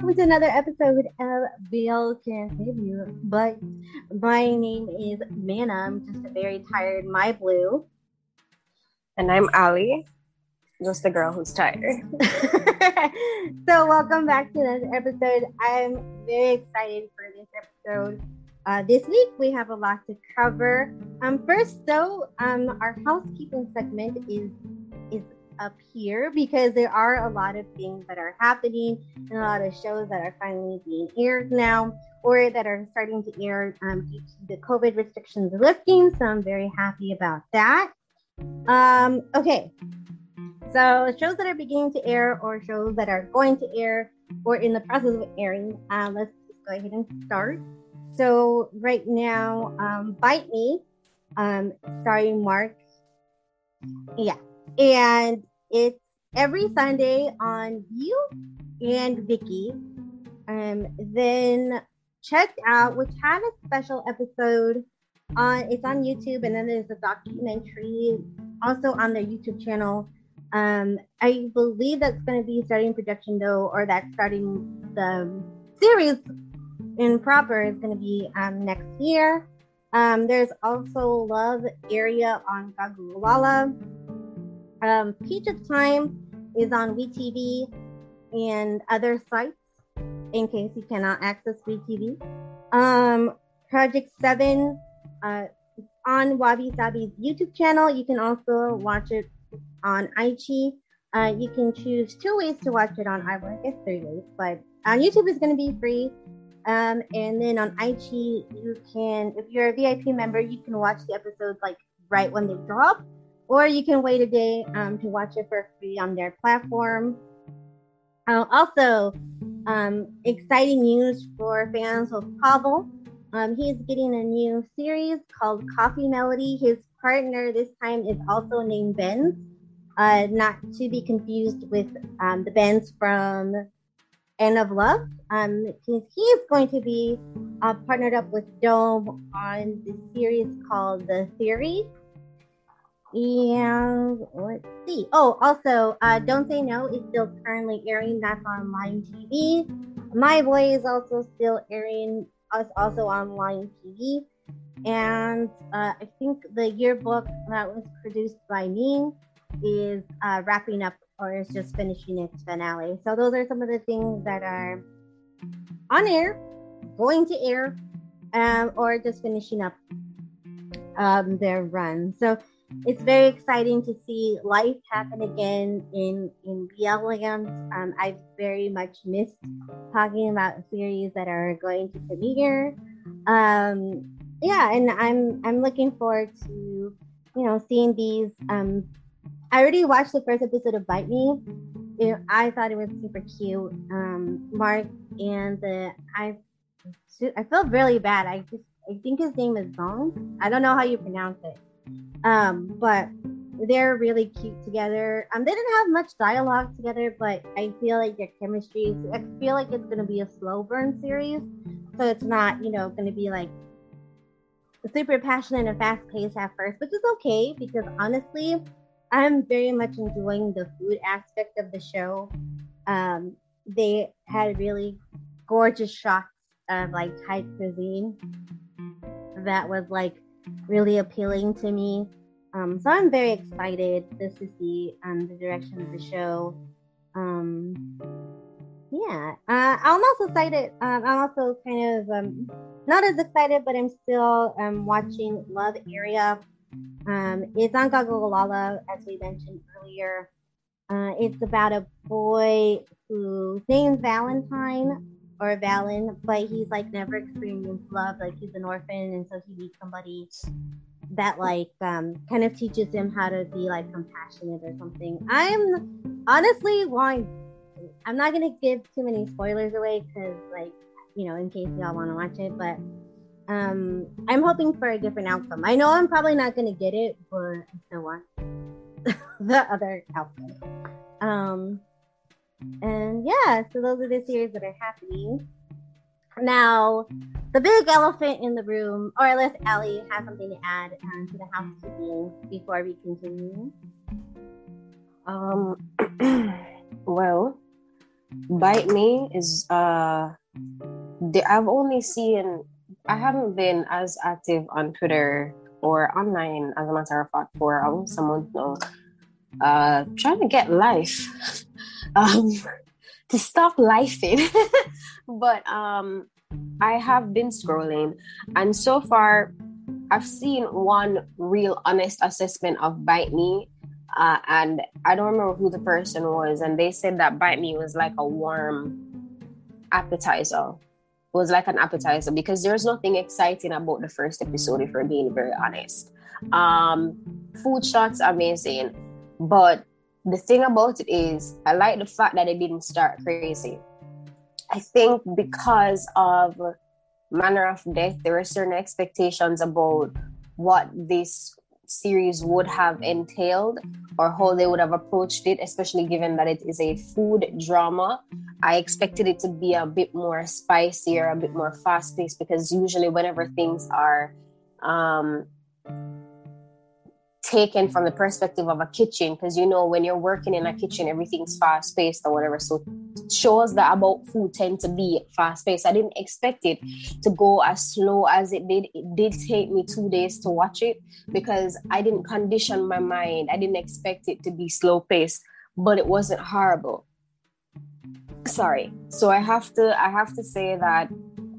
welcome to another episode of Bill Can Save You. But my name is Mana. I'm just a very tired my blue. And I'm Ali, just the girl who's tired. so welcome back to this episode. I'm very excited for this episode. Uh, this week we have a lot to cover. Um, first though, um, our housekeeping segment is up here because there are a lot of things that are happening and a lot of shows that are finally being aired now or that are starting to air um, due to the COVID restrictions lifting. So I'm very happy about that. Um, okay, so shows that are beginning to air or shows that are going to air or in the process of airing. Uh, let's just go ahead and start. So right now, um, Bite Me, um, starring Mark. Yeah, and it's every Sunday on You and Vicky. Um, then check out, which had a special episode on. It's on YouTube, and then there's a documentary also on their YouTube channel. Um, I believe that's going to be starting production though, or that's starting the series in proper is going to be um, next year. Um, there's also Love Area on GagaOOLala. Um, Peach of Time is on WeTV and other sites in case you cannot access WeTV. Um, Project 7 uh, on Wabi Sabi's YouTube channel. You can also watch it on IG. Uh, you can choose two ways to watch it on I guess three ways, but on YouTube is going to be free. Um, and then on IG, you can, if you're a VIP member, you can watch the episodes like right when they drop or you can wait a day um, to watch it for free on their platform. Uh, also, um, exciting news for fans of Pavel. Um, he's getting a new series called Coffee Melody. His partner this time is also named Benz, uh, not to be confused with um, the Benz from End of Love. Um, he is going to be uh, partnered up with Dome on the series called The Theory. And let's see. Oh, also, uh, Don't Say No is still currently airing. That's on Line TV. My Boy is also still airing. Us also on Line TV. And uh, I think the yearbook that was produced by me is uh, wrapping up or is just finishing its finale. So those are some of the things that are on air, going to air, um, or just finishing up um, their run. So it's very exciting to see life happen again in in land. Um, I've very much missed talking about series that are going to premiere. Um, yeah, and I'm I'm looking forward to you know seeing these. Um, I already watched the first episode of Bite Me. It, I thought it was super cute. Um, Mark and the I I feel really bad. I just I think his name is Zong. I don't know how you pronounce it um, but they're really cute together. Um, they didn't have much dialogue together, but I feel like their chemistry. Is, I feel like it's gonna be a slow burn series, so it's not you know gonna be like super passionate and fast paced at first, which is okay because honestly, I'm very much enjoying the food aspect of the show. Um, they had really gorgeous shots of like Thai cuisine that was like really appealing to me. Um, so I'm very excited just to see um, the direction of the show. Um, yeah, uh, I'm also excited. Um, I'm also kind of um, not as excited, but I'm still um, watching Love Area. It's on GagaOOLala, as we mentioned earlier. Uh, it's about a boy whose name's Valentine or Valen, but he's like never experienced love. Like he's an orphan, and so he needs somebody that like um, kind of teaches him how to be like compassionate or something. I'm honestly wanting. I'm not gonna give too many spoilers away because like you know in case y'all want to watch it, but um, I'm hoping for a different outcome. I know I'm probably not gonna get it, but I still want the other outcome. Um, and yeah, so those are the series that are happening. Now, the big elephant in the room, or unless Ali has something to add um, to the housekeeping before we continue. Um, well, Bite Me is uh I've only seen I haven't been as active on Twitter or online as a matter of fact for almost a month now. Uh trying to get life. um to stop lifing. but um I have been scrolling and so far I've seen one real honest assessment of Bite Me uh, and I don't remember who the person was, and they said that bite me was like a warm appetizer. It was like an appetizer because there's nothing exciting about the first episode, if we're being very honest. Um, food shots amazing, but the thing about it is, I like the fact that it didn't start crazy. I think because of manner of death, there were certain expectations about what this series would have entailed or how they would have approached it, especially given that it is a food drama. I expected it to be a bit more spicier, a bit more fast paced, because usually, whenever things are um, taken from the mm-hmm. perspective of a kitchen because you know when you're working in a mm-hmm. kitchen everything's fast paced or whatever. So shows that about food tend to be fast paced i didn't expect it to go as slow as it did. It did take me two days to watch it because i didn't condition my mind. I didn't expect it to be slow paced but it wasn't horrible. Sorry. So i have to i have to say that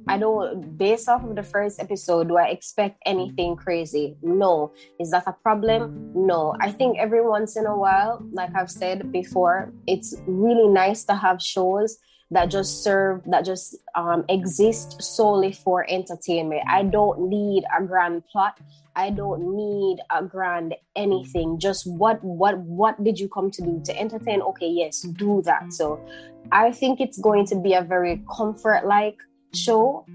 I don't, based off of the first episode, do I expect anything crazy? No. Is that a problem? No. I think every once in a while, like I've said before, it's really nice to have shows that just serve, that just um, exist solely for entertainment. I don't need a grand plot. I don't need a grand anything. Just what what what did you come to do to entertain? Okay, yes, do that. So I think it's going to be a very comfort like show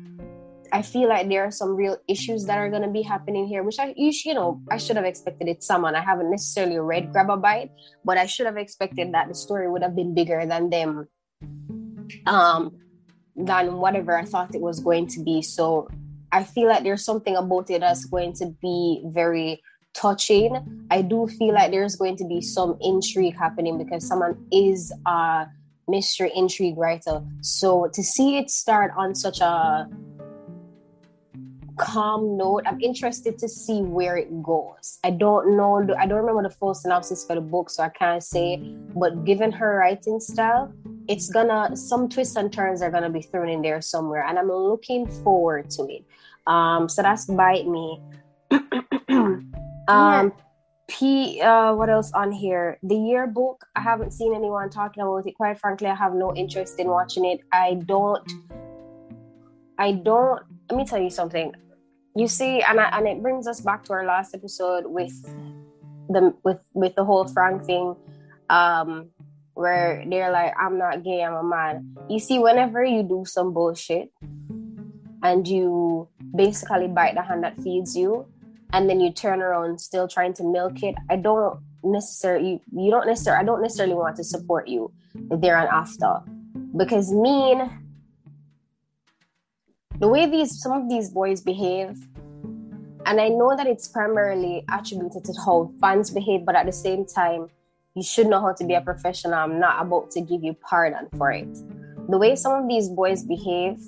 I feel like there are some real issues that are going to be happening here, which I, you, you know, I should have expected it. Someone I haven't necessarily read Grab a Bite, but I should have expected that the story would have been bigger than them, um, than whatever I thought it was going to be. So I feel like there's something about it that's going to be very touching. I do feel like there's going to be some intrigue happening because someone is uh mystery intrigue writer. So to see it start on such a calm note, I'm interested to see where it goes. I don't know, I don't remember the full synopsis for the book, so I can't say. But given her writing style, it's gonna some twists and turns are gonna be thrown in there somewhere, and I'm looking forward to it. Um, so that's bite me. um, yeah. P uh what else on here? The yearbook. I haven't seen anyone talking about it. Quite frankly, I have no interest in watching it. I don't I don't let me tell you something. You see, and I, and it brings us back to our last episode with the with with the whole Frank thing. Um where they're like, I'm not gay, I'm a man. You see, whenever you do some bullshit and you basically bite the hand that feeds you, and then you turn around still trying to milk it i don't necessarily you don't necessarily i don't necessarily want to support you there and after because mean the way these some of these boys behave and i know that it's primarily attributed to how fans behave but at the same time you should know how to be a professional. I'm not about to give you pardon for it. The way some of these boys behave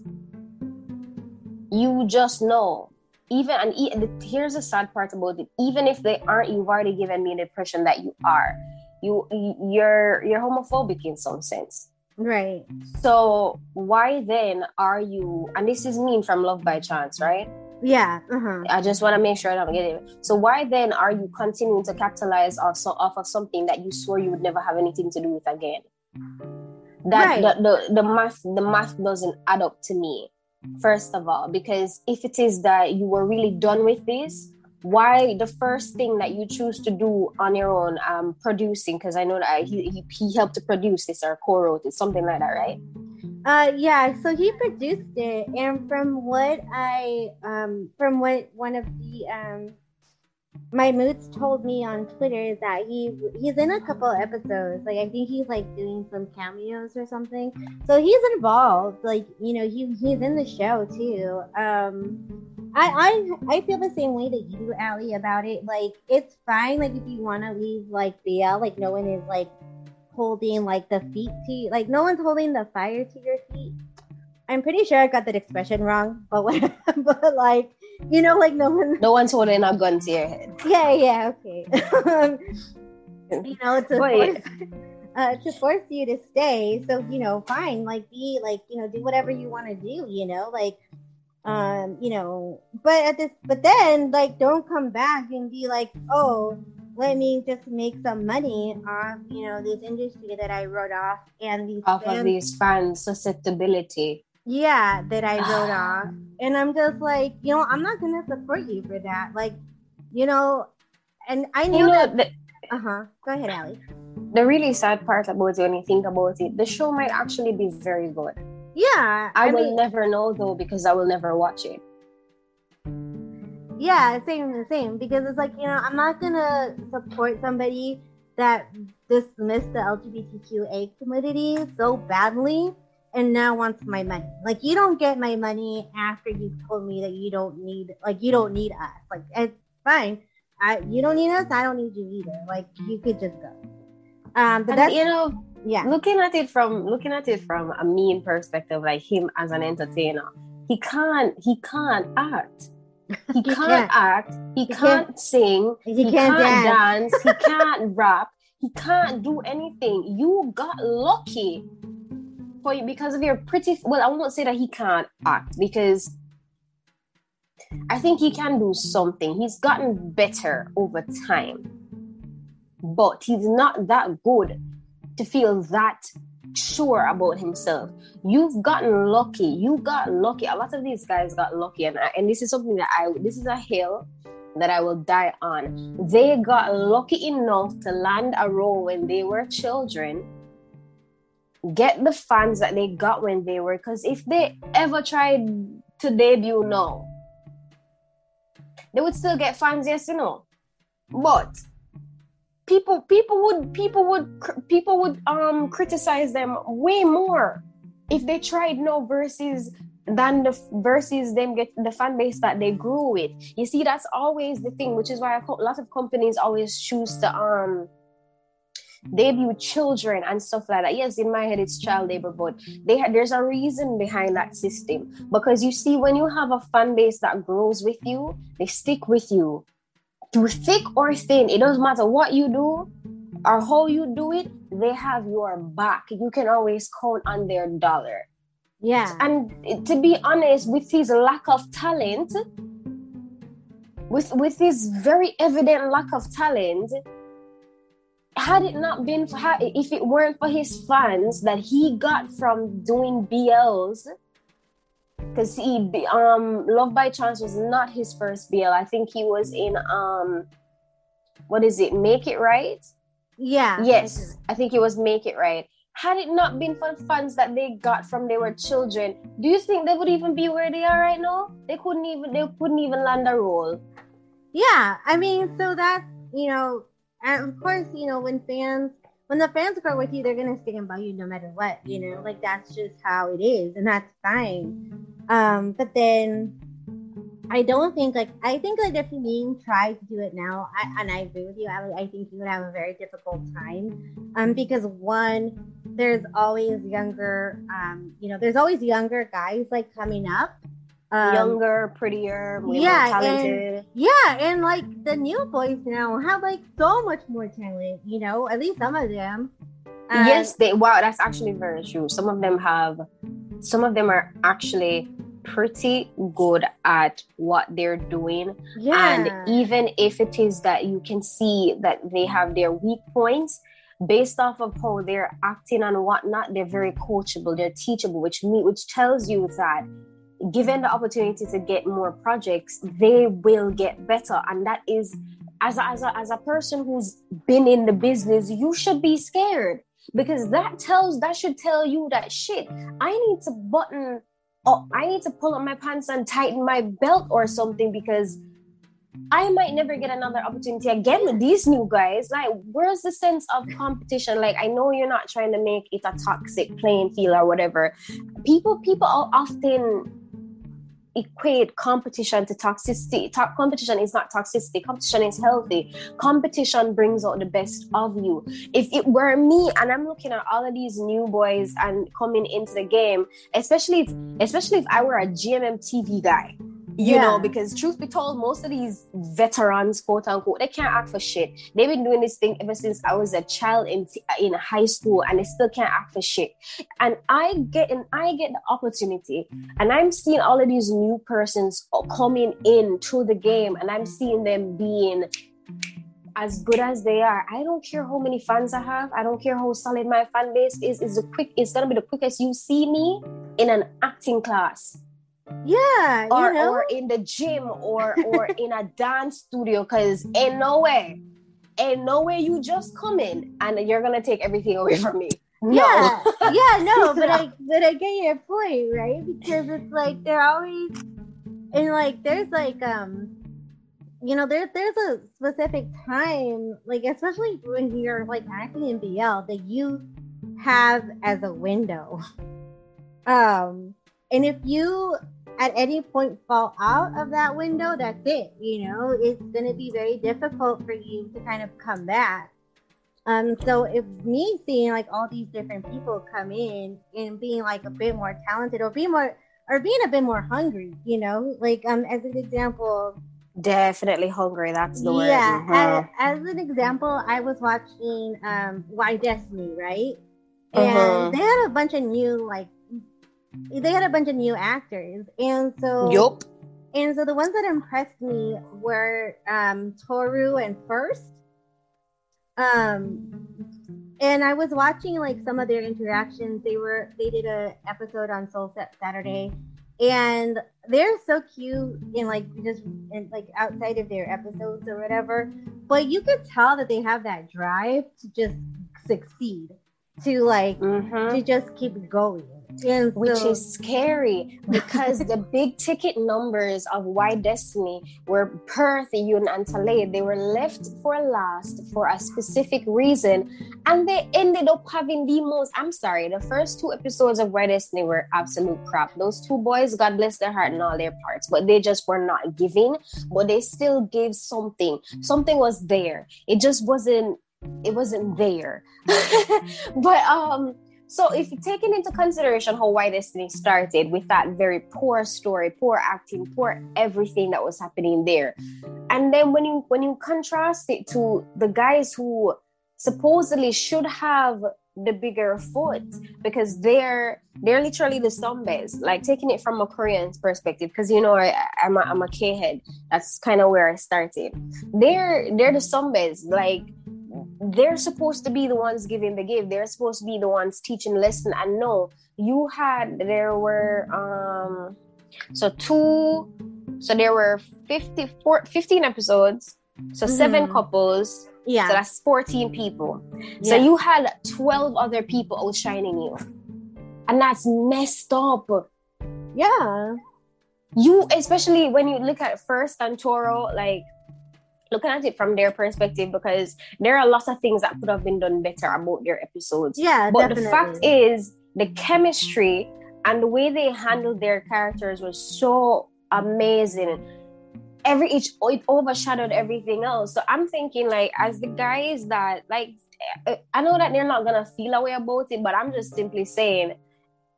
you just know even and here's the sad part about it. Even if they aren't you've already given me an impression that you are. You you're you're homophobic in some sense. Right. So why then are you and this is mean from love by chance right? Yeah uh-huh. i just want to make sure i don't get it. So why then are you continuing to capitalize off, so, off of something that you swore you would never have anything to do with again? That right. the, the the math the math doesn't add up to me first of all, because if it is that you were really done with this, why the first thing that you choose to do on your own, um, producing? Because I know that he, he, he helped to produce this or co-wrote it, something like that, right? Uh, yeah. So he produced it, and from what I um, from what one of the um my moods told me on Twitter that he he's in a couple episodes. Like I think he's like doing some cameos or something. So he's involved. Like you know he he's in the show too. Um, I I I feel the same way that you Allie, about it. Like it's fine. Like if you want to leave like BL, like no one is like holding like the feet to like no one's holding the fire to your feet. I'm pretty sure I got that expression wrong, but but like you know, like no one no one's holding a gun to your head. Yeah, yeah, okay. you know, to force, uh, to force you to stay. So you know, fine, like be like you know, do whatever you want to do. You know, like um, you know, but at this, but then like don't come back and be like, oh, let me just make some money off, you know, this industry that I wrote off and these off fans, of these fans susceptibility. Yeah, that I wrote off, and I'm just like, you know, I'm not gonna support you for that. Like, you know, and I knew you know, that. Uh huh. Go ahead, Ali. The really sad part about it, when you think about it, the show might actually be very good. Yeah, I, I will mean, never know though because I will never watch it. Yeah, same the same because it's like you know I'm not gonna support somebody that dismissed the LGBTQA community so badly and now wants my money. Like you don't get my money after you told me that you don't need like you don't need us. Like it's fine. I you don't need us, I don't need you either. Like you could just go. Um but that's you know yeah looking at it from looking at it from a mean perspective, like him as an entertainer, he can't he can't act he can't, can't. act. He, he can't, can't, sing. He, he can't, can't dance. dance. he can't rap. He can't do anything. You got lucky for you because of your pretty. Well, I won't say that he can't act because I think he can do something. He's gotten better over time, but he's not that good to feel that sure about himself. You've gotten lucky. You got lucky. A lot of these guys got lucky, and I, and this is something that I this is a hill that I will die on. They got lucky enough to land a role when they were children. Get the fans that they got when they were, because if they ever tried to debut now, they would still get fans, yes, you know. But people people would people would people would um criticize them way more if they tried no versus than the versus them get the fan base that they grew with you see that's always the thing which is why a lot of companies always choose to um debut children and stuff like that yes in my head it's child labor but they ha- there's a reason behind that system because you see when you have a fan base that grows with you they stick with you through thick or thin, it doesn't matter what you do or how you do it, they have your back. You can always count on their dollar. Yeah. And to be honest, with his lack of talent, with with his very evident lack of talent, had it not been for if it weren't for his fans that he got from doing BLs, because he um Love by Chance was not his first BL. I think he was in um what is it? Make It Right. Yeah. Yes, I think it was Make It Right. Had it not been for funds that they got from they were children, do you think they would even be where they are right now? They couldn't even they couldn't even land a role. Yeah, I mean, so that's you know, and of course, you know, when fans when the fans grow with you, they're gonna stand by you no matter what, you know, like that's just how it is, and that's fine. Um, but then I don't think like I think like if Meme tried to do it now, I, and I agree with you, I, I think you would have a very difficult time, um, because one, there's always younger, um, you know, there's always younger guys like coming up, um, younger, prettier, yeah, talented. And, yeah, and like the new boys now have like so much more talent. You know, at least some of them. Um, yes, they. Wow, that's actually very true. Some of them have. Some of them are actually pretty good at what they're doing. Yeah. And even if it is that you can see that they have their weak points, based off of how they're acting and whatnot, they're very coachable, they're teachable, which me which tells you that given the opportunity to get more projects, they will get better. And that is, as a, as a, as a person who's been in the business, you should be scared because that tells, that should tell you that shit, I need to button, or I need to pull up my pants and tighten my belt or something because I might never get another opportunity again with these new guys. Like, where's the sense of competition? Like, I know you're not trying to make it a toxic playing field or whatever. People, people are often equate competition to toxicity. To- competition is not toxicity. Competition is healthy. Competition brings out the best of you. If it were me and I'm looking at all of these new boys and coming into the game, especially if, especially if I were a GMM TV guy, you yeah. know, because truth be told, most of these veterans, quote unquote, they can't act for shit. They've been doing this thing ever since I was a child in in high school, and they still can't act for shit. And I get and I get the opportunity, and I'm seeing all of these new persons coming in to the game, and I'm seeing them being as good as they are. I don't care how many fans I have. I don't care how solid my fan base is. Is the quick. It's gonna be the quickest you see me in an acting class yeah, or, know? or in the gym or or in a dance studio because ain't no way, ain't no way you just come in and you're gonna take everything away from me. No. Yeah, yeah, no, but I but I get your point, right? Because it's like they're always and like there's like um you know there's there's a specific time like especially when you're like acting in BL that you have as a window. Um and if you at any point fall out of that window, that's it. You know, it's going to be very difficult for you to kind of come back. Um, so if me seeing like all these different people come in and being like a bit more talented or being more or being a bit more hungry, you know, like um as an example, definitely hungry. That's the word. Yeah, mm-hmm. as, as, an example, I was watching um Y-Destiny, right? And uh-huh. they had a bunch of new like they had a bunch of new actors, and so yup. And so the ones that impressed me were um, Toru and First. Um, and I was watching like some of their interactions. They were they did a episode on Soul Set Saturday, and they're so cute in like just in, like outside of their episodes or whatever. But you could tell that they have that drive to just succeed, to like mm-hmm. to just keep going which is scary because the big ticket numbers of Y-Destiny were Perth, Yun, and Talay. They were left for last for a specific reason, and they ended up having the most. I'm sorry, the first two episodes of Y-Destiny were absolute crap. Those two boys, God bless their heart and all their parts, but they just were not giving. But they still gave something. Something was there. It just wasn't. It wasn't there. but um so if taking into consideration how Why this thing started with that very poor story, poor acting, poor everything that was happening there, and then when you when you contrast it to the guys who supposedly should have the bigger foot because they're they're literally the zombies like taking it from a korean perspective because you know I, am a, I'm a k-head that's kind of where i started. They're they're the zombies like they're supposed to be the ones giving the gift. They're supposed to be the ones teaching lesson. And no you had there were um so two so there were 50 15 episodes. So mm-hmm. seven couples. Yeah. So that's 14 people. Yeah. so you had 12 other people outshining you. And that's messed up. Yeah. You especially when you look at first and toro like looking at it from their perspective because there are a lot of things that could have been done better about their episodes. Yeah, but definitely. the fact is the chemistry and the way they handled their characters was so amazing. Every each it overshadowed everything else. So I'm thinking like as the guys that like eh, eh, I know that they're not gonna feel a way about it, but I'm just simply saying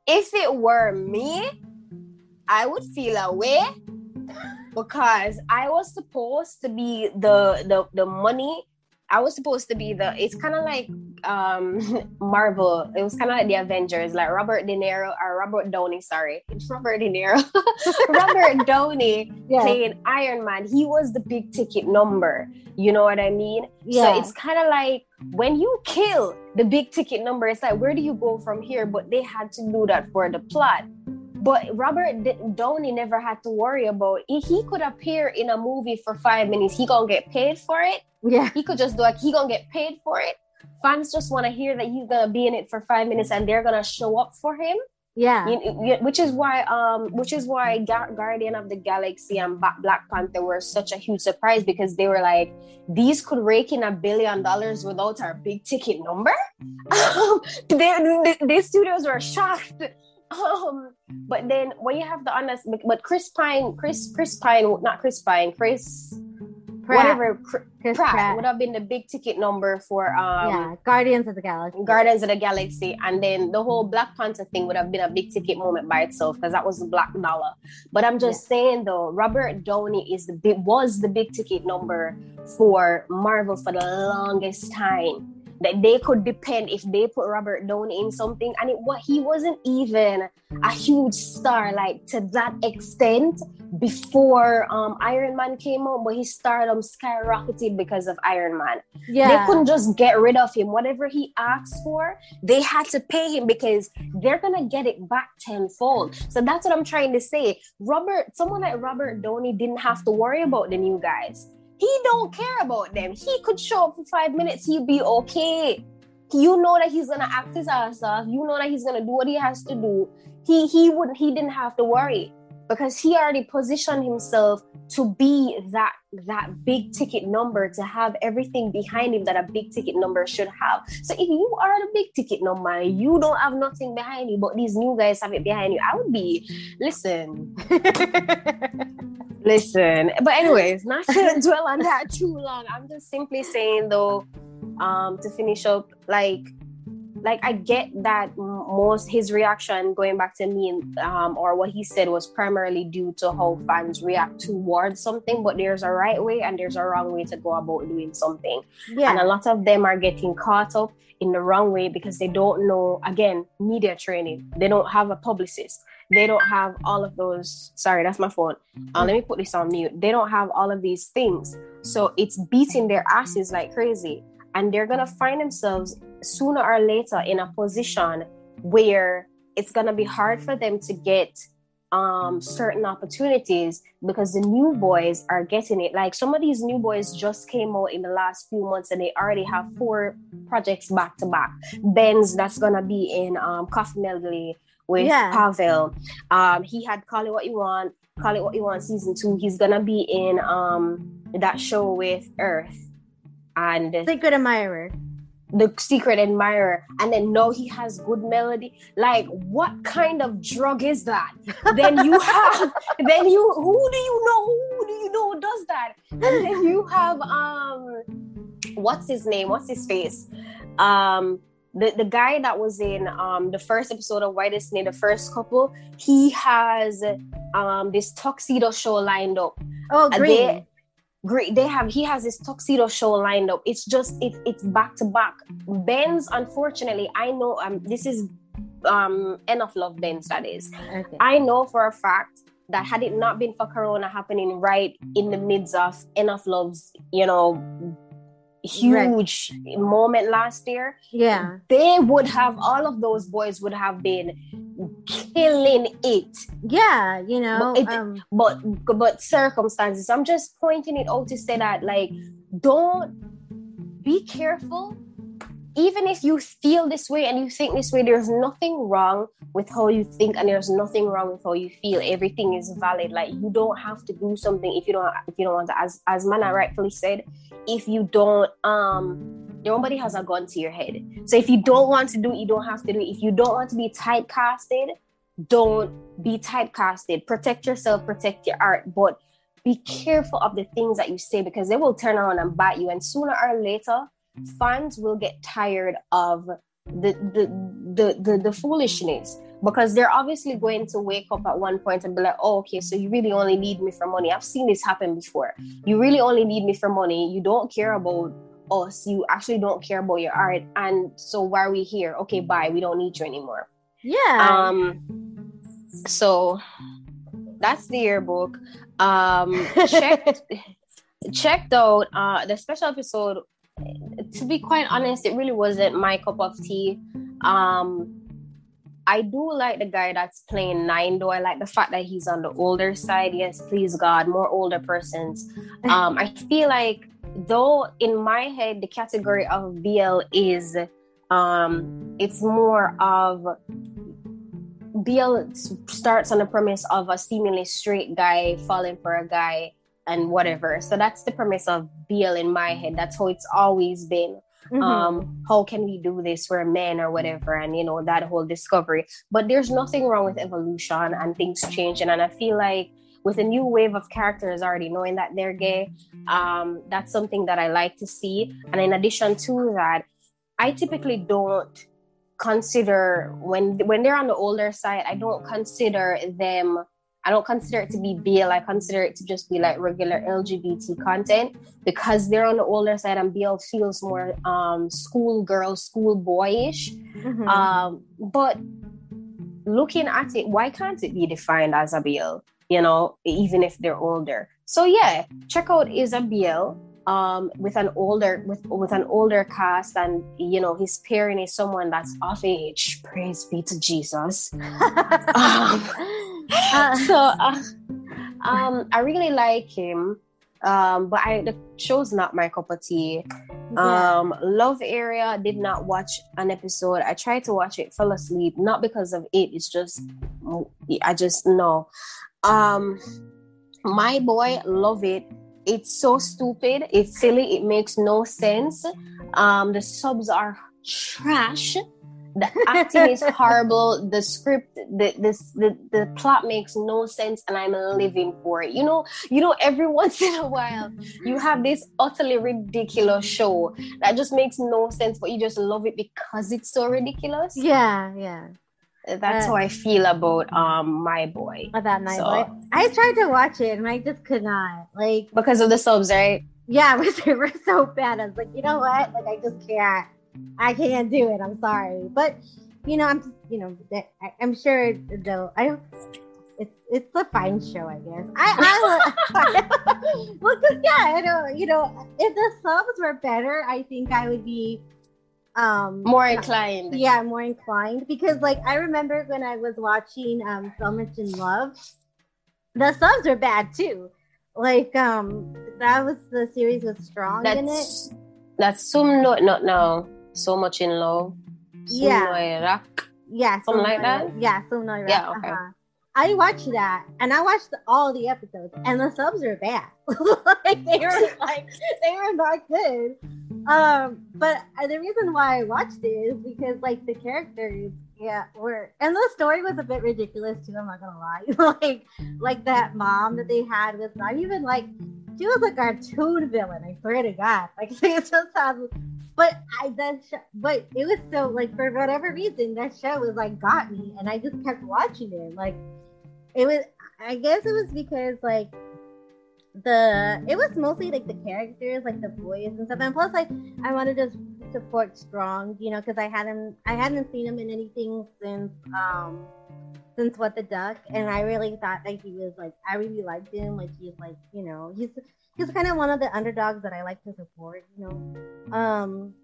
if it were me, I would feel a way because I was supposed to be the the the money. I was supposed to be the. It's kind of like um Marvel. It was kind of like the Avengers, like Robert De Niro or Robert Downey. Sorry, it's Robert De Niro. Robert Downey yeah. playing Iron Man. He was the big ticket number. You know what I mean? Yeah. So it's kind of like when you kill the big ticket number, it's like where do you go from here? But they had to do that for the plot. But Robert Downey never had to worry about it. He could appear in a movie for five minutes. He gonna get paid for it. Yeah. He could just do like he gonna get paid for it. Fans just want to hear that he's gonna be in it for five minutes and they're gonna show up for him. Yeah. You, which is why um which is why Guardian of the Galaxy and Black Panther were such a huge surprise because they were like these could rake in a billion dollars without our big ticket number. they, they, these studios were shocked Um, but then when you have the honest, but Chris Pine, Chris Chris Pine, not Chris Pine, Chris Pratt. whatever Pratt, Pratt, would have been the big ticket number for um yeah Guardians of the Galaxy. Guardians of the Galaxy. And then the whole Black Panther thing would have been a big ticket moment by itself because that was the black dollar but I'm just yeah. saying though Robert Downey is the big was the big ticket number for Marvel for the longest time that they could depend if they put Robert Downey in something. And it what he wasn't even a huge star like to that extent before um, Iron Man came out but his stardom skyrocketed because of Iron Man. Yeah. They couldn't just get rid of him. Whatever he asked for they had to pay him because they're gonna get it back tenfold. So that's what I'm trying to say. Robert someone like Robert Downey didn't have to worry about the new guys he don't care about them. He could show up for five minutes, he'd be okay. You know that he's gonna act his ass off. You know that he's gonna do what he has to do. He he wouldn't he didn't have to worry because he already positioned himself to be that that big ticket number to have everything behind him that a big ticket number should have. So if you are the big ticket number you don't have nothing behind you but these new guys have it behind you i would be listen. Listen. But anyways not to dwell on that too long. I'm just simply saying though um to finish up like like I get that most his reaction going back to me um, or what he said was primarily due to how fans react towards something, but there's a right way and there's a wrong way to go about doing something. Yeah. And a lot of them are getting caught up in the wrong way because they don't know again media training. They don't have a publicist. They don't have all of those. Sorry, that's my phone. Uh, let me put this on mute. They don't have all of these things. So it's beating their asses like crazy. And they're going to find themselves sooner or later in a position where it's going to be hard for them to get um, certain opportunities because the new boys are getting it. Like some of these new boys just came out in the last few months and they already have four projects back to back. Benz that's gonna be in um, Coffee Melody with yeah. Pavel. Um, he had Call It What You Want, Call It What You Want season two. He's gonna be in um, that show with Earth and Secret Admirer. the secret admirer. And then no he has good melody. Like what kind of drug is that? Then you have then you who do you know? Who do you know does that? And then you have um what's his name? What's his face? Um the, the guy that was in um the first episode of Y-Destiny, the first couple, he has um this tuxedo show lined up. Oh, great! Great they have he has his tuxedo show lined up. It's just it, it's back to back. Benz unfortunately i know um this is um enough love benz that is. Okay. i know for a fact that had it not been for corona happening right in the midst of enough love's you know huge right. moment last year. Yeah. They would have all of those boys would have been killing it. Yeah you know but, it, um, but but circumstances i'm just pointing it out to say that like don't be careful even if you feel this way and you think this way, there's nothing wrong with how you think and there's nothing wrong with how you feel. Everything is valid. Like you don't have to do something if you don't if you don't want to. As as Mana rightfully said, if you don't um nobody has a gun to your head. So if you don't want to do it, you don't have to do it. If you don't want to be typecasted, don't be typecasted. Protect yourself, protect your art, but be careful of the things that you say because they will turn around and bite you. And sooner or later, fans will get tired of the the the the, the foolishness because they're obviously going to wake up at one point and be like, oh, okay, so you really only need me for money. I've seen this happen before. You really only need me for money. You don't care about us. You actually don't care about your art. And so why are we here? Okay, bye. We don't need you anymore. Yeah. Um so that's the yearbook. Um checked checked out uh the special episode to be quite honest, it really wasn't my cup of tea. Um, I do like the guy that's playing nine, though. I like the fact that he's on the older side. Yes, please God, more older persons. Um, I feel like though in my head the category of BL is um, it's more of BL starts on the premise of a seemingly straight guy falling for a guy and whatever. So that's the premise of BL in my head. That's how it's always been. mm-hmm. um how can we do this we're men or whatever and you know that whole discovery but there's nothing wrong with evolution and things changing and i feel like with a new wave of characters already knowing that they're gay um that's something that i like to see and in addition to that i typically don't consider when when they're on the older side i don't consider them I don't consider it to be BL. I consider it to just be like regular LGBT content because they're on the older side and BL feels more um, school girl, school boyish. Mm-hmm. Um, but looking at it, why can't it be defined as a BL? You know, even if they're older. So yeah, check out is a BL um, with an older with with an older cast, and you know his pairing is someone that's of age. Praise be to Jesus. um, uh, so uh, um, I really like him. Um, but I the show's not my cup of tea. Um, Love Area did not watch an episode. I tried to watch it, fell asleep. Not because of it. It's just I just know. Um, my boy love it. It's so stupid. It's silly. It makes no sense. Um, the subs are trash the acting is horrible the script the this the, the plot makes no sense and i'm living for it you know you know every once in a while you have this utterly ridiculous show that just makes no sense but you just love it because it's so ridiculous yeah yeah that's uh, how I feel about um my boy. About my so. boy. I tried to watch it and I just could not. Like because of the subs, right? Yeah, they were so bad. I was like, you know what? Like I just can't. I can't do it. I'm sorry, but you know, I'm you know, I, am sure though. I don't. It's it's a fine show, I guess. I I well, cause yeah, I know. You know, if the subs were better, I think I would be um more inclined. Yeah, more inclined because like I remember when I was watching um So Much in Love, the subs are bad too. Like um that was the series with Strong that's, in it. That's some no not no so much in love. Yeah. Yeah. Something like that? Yeah, Yeah, okay. Uh-huh. I watched that and I watched all the episodes and the subs are bad. like they were like they were not good. Um, but the reason why I watched it is because like the characters, yeah, were and the story was a bit ridiculous too. I'm not gonna lie. like like that mom that they had was not even like she was a cartoon villain. I swear to God, like it just has but I that sh- but it was so like for whatever reason that show was like got me and I just kept watching it. Like it was I guess it was because like the it was mostly like the characters, like the boys and stuff. And plus like I wanted to support Strong, you know, because I hadn't I hadn't seen him in anything since um since What the Duck, and I really thought that he was like I really liked him. Like he's like you know he's he's kind of one of the underdogs that I like to support, you know. Um,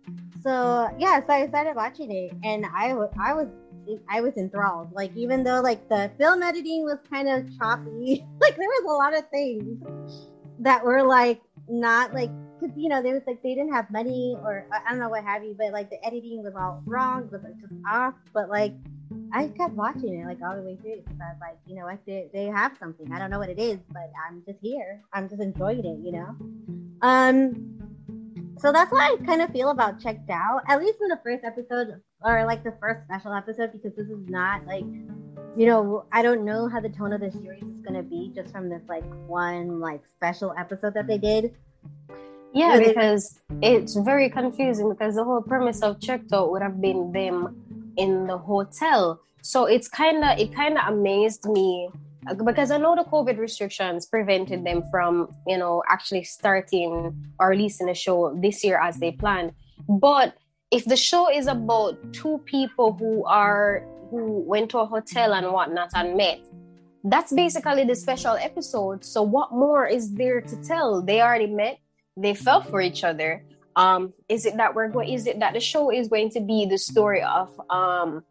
so yeah, so I started watching it, and I was I was enthralled. Like even though like the film editing was kind of choppy, like there was a lot of things that were like not like because you know they was like they didn't have money or I don't know what have you, but like the editing was all wrong, was like just off. But like I kept watching it like all the way through because I was like, you know what, they, they have something. I don't know what it is, but I'm just here. I'm just enjoying it, you know. Um, so that's what I kind of feel about checked out. At least in the first episode or like the first special episode, because this is not like, you know, I don't know how the tone of the series is gonna be just from this like one like special episode that they did. Yeah, because it's very confusing because the whole premise of checked out would have been them in the hotel. So it's kind of it kind of amazed me uh, because I know the COVID restrictions prevented them from you know actually starting or releasing a show this year as they planned. But if the show is about two people who are who went to a hotel and whatnot and met, that's basically the special episode. So what more is there to tell? They already met, they fell for each other um is it that we're going is it that the show is going to be the story of um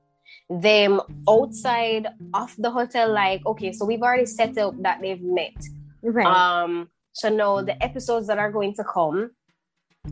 them outside of the hotel like okay so we've already set up that they've met. Right. Um so now the episodes that are going to come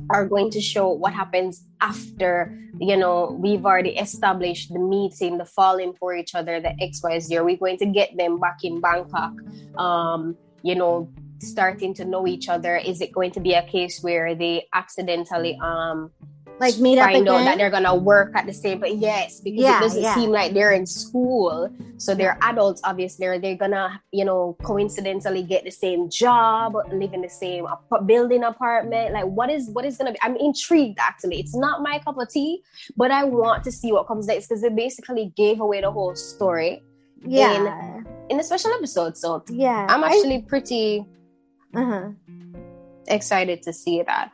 are going to show what happens after you know we've already established the meeting the falling for each other the xyz are we going to get them back in bangkok? Um you know starting to know each other? Is it going to be a case where they accidentally um like meet up find out that they're gonna work at the same but yes because Yeah, it doesn't yeah. seem like they're in school so they're adults obviously or they're gonna you know coincidentally get the same job live in the same building apartment like what is what is gonna be i'm intrigued actually it's not my cup of tea but i want to see what comes next because they basically gave away the whole story yeah, in a special episode so yeah. i'm actually pretty uh huh. excited to see that.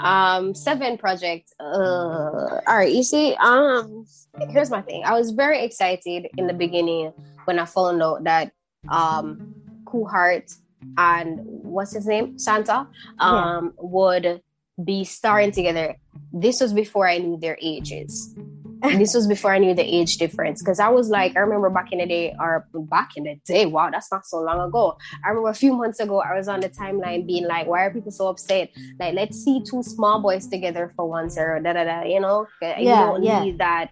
Um, seven project. Uh, all right, you see, um, here's my thing. I was very excited in the beginning when I found out that um, Cool Heart and what's his name, Santa, um, would be starring together. This was before I knew their ages. This was before I knew the age difference because I was like, I remember back in the day, or back in the day, wow, that's not so long ago. I remember a few months ago, I was on the timeline being like, why are people so upset? Like, let's see two small boys together for once, or da da da, you know? you Yeah, don't yeah. need that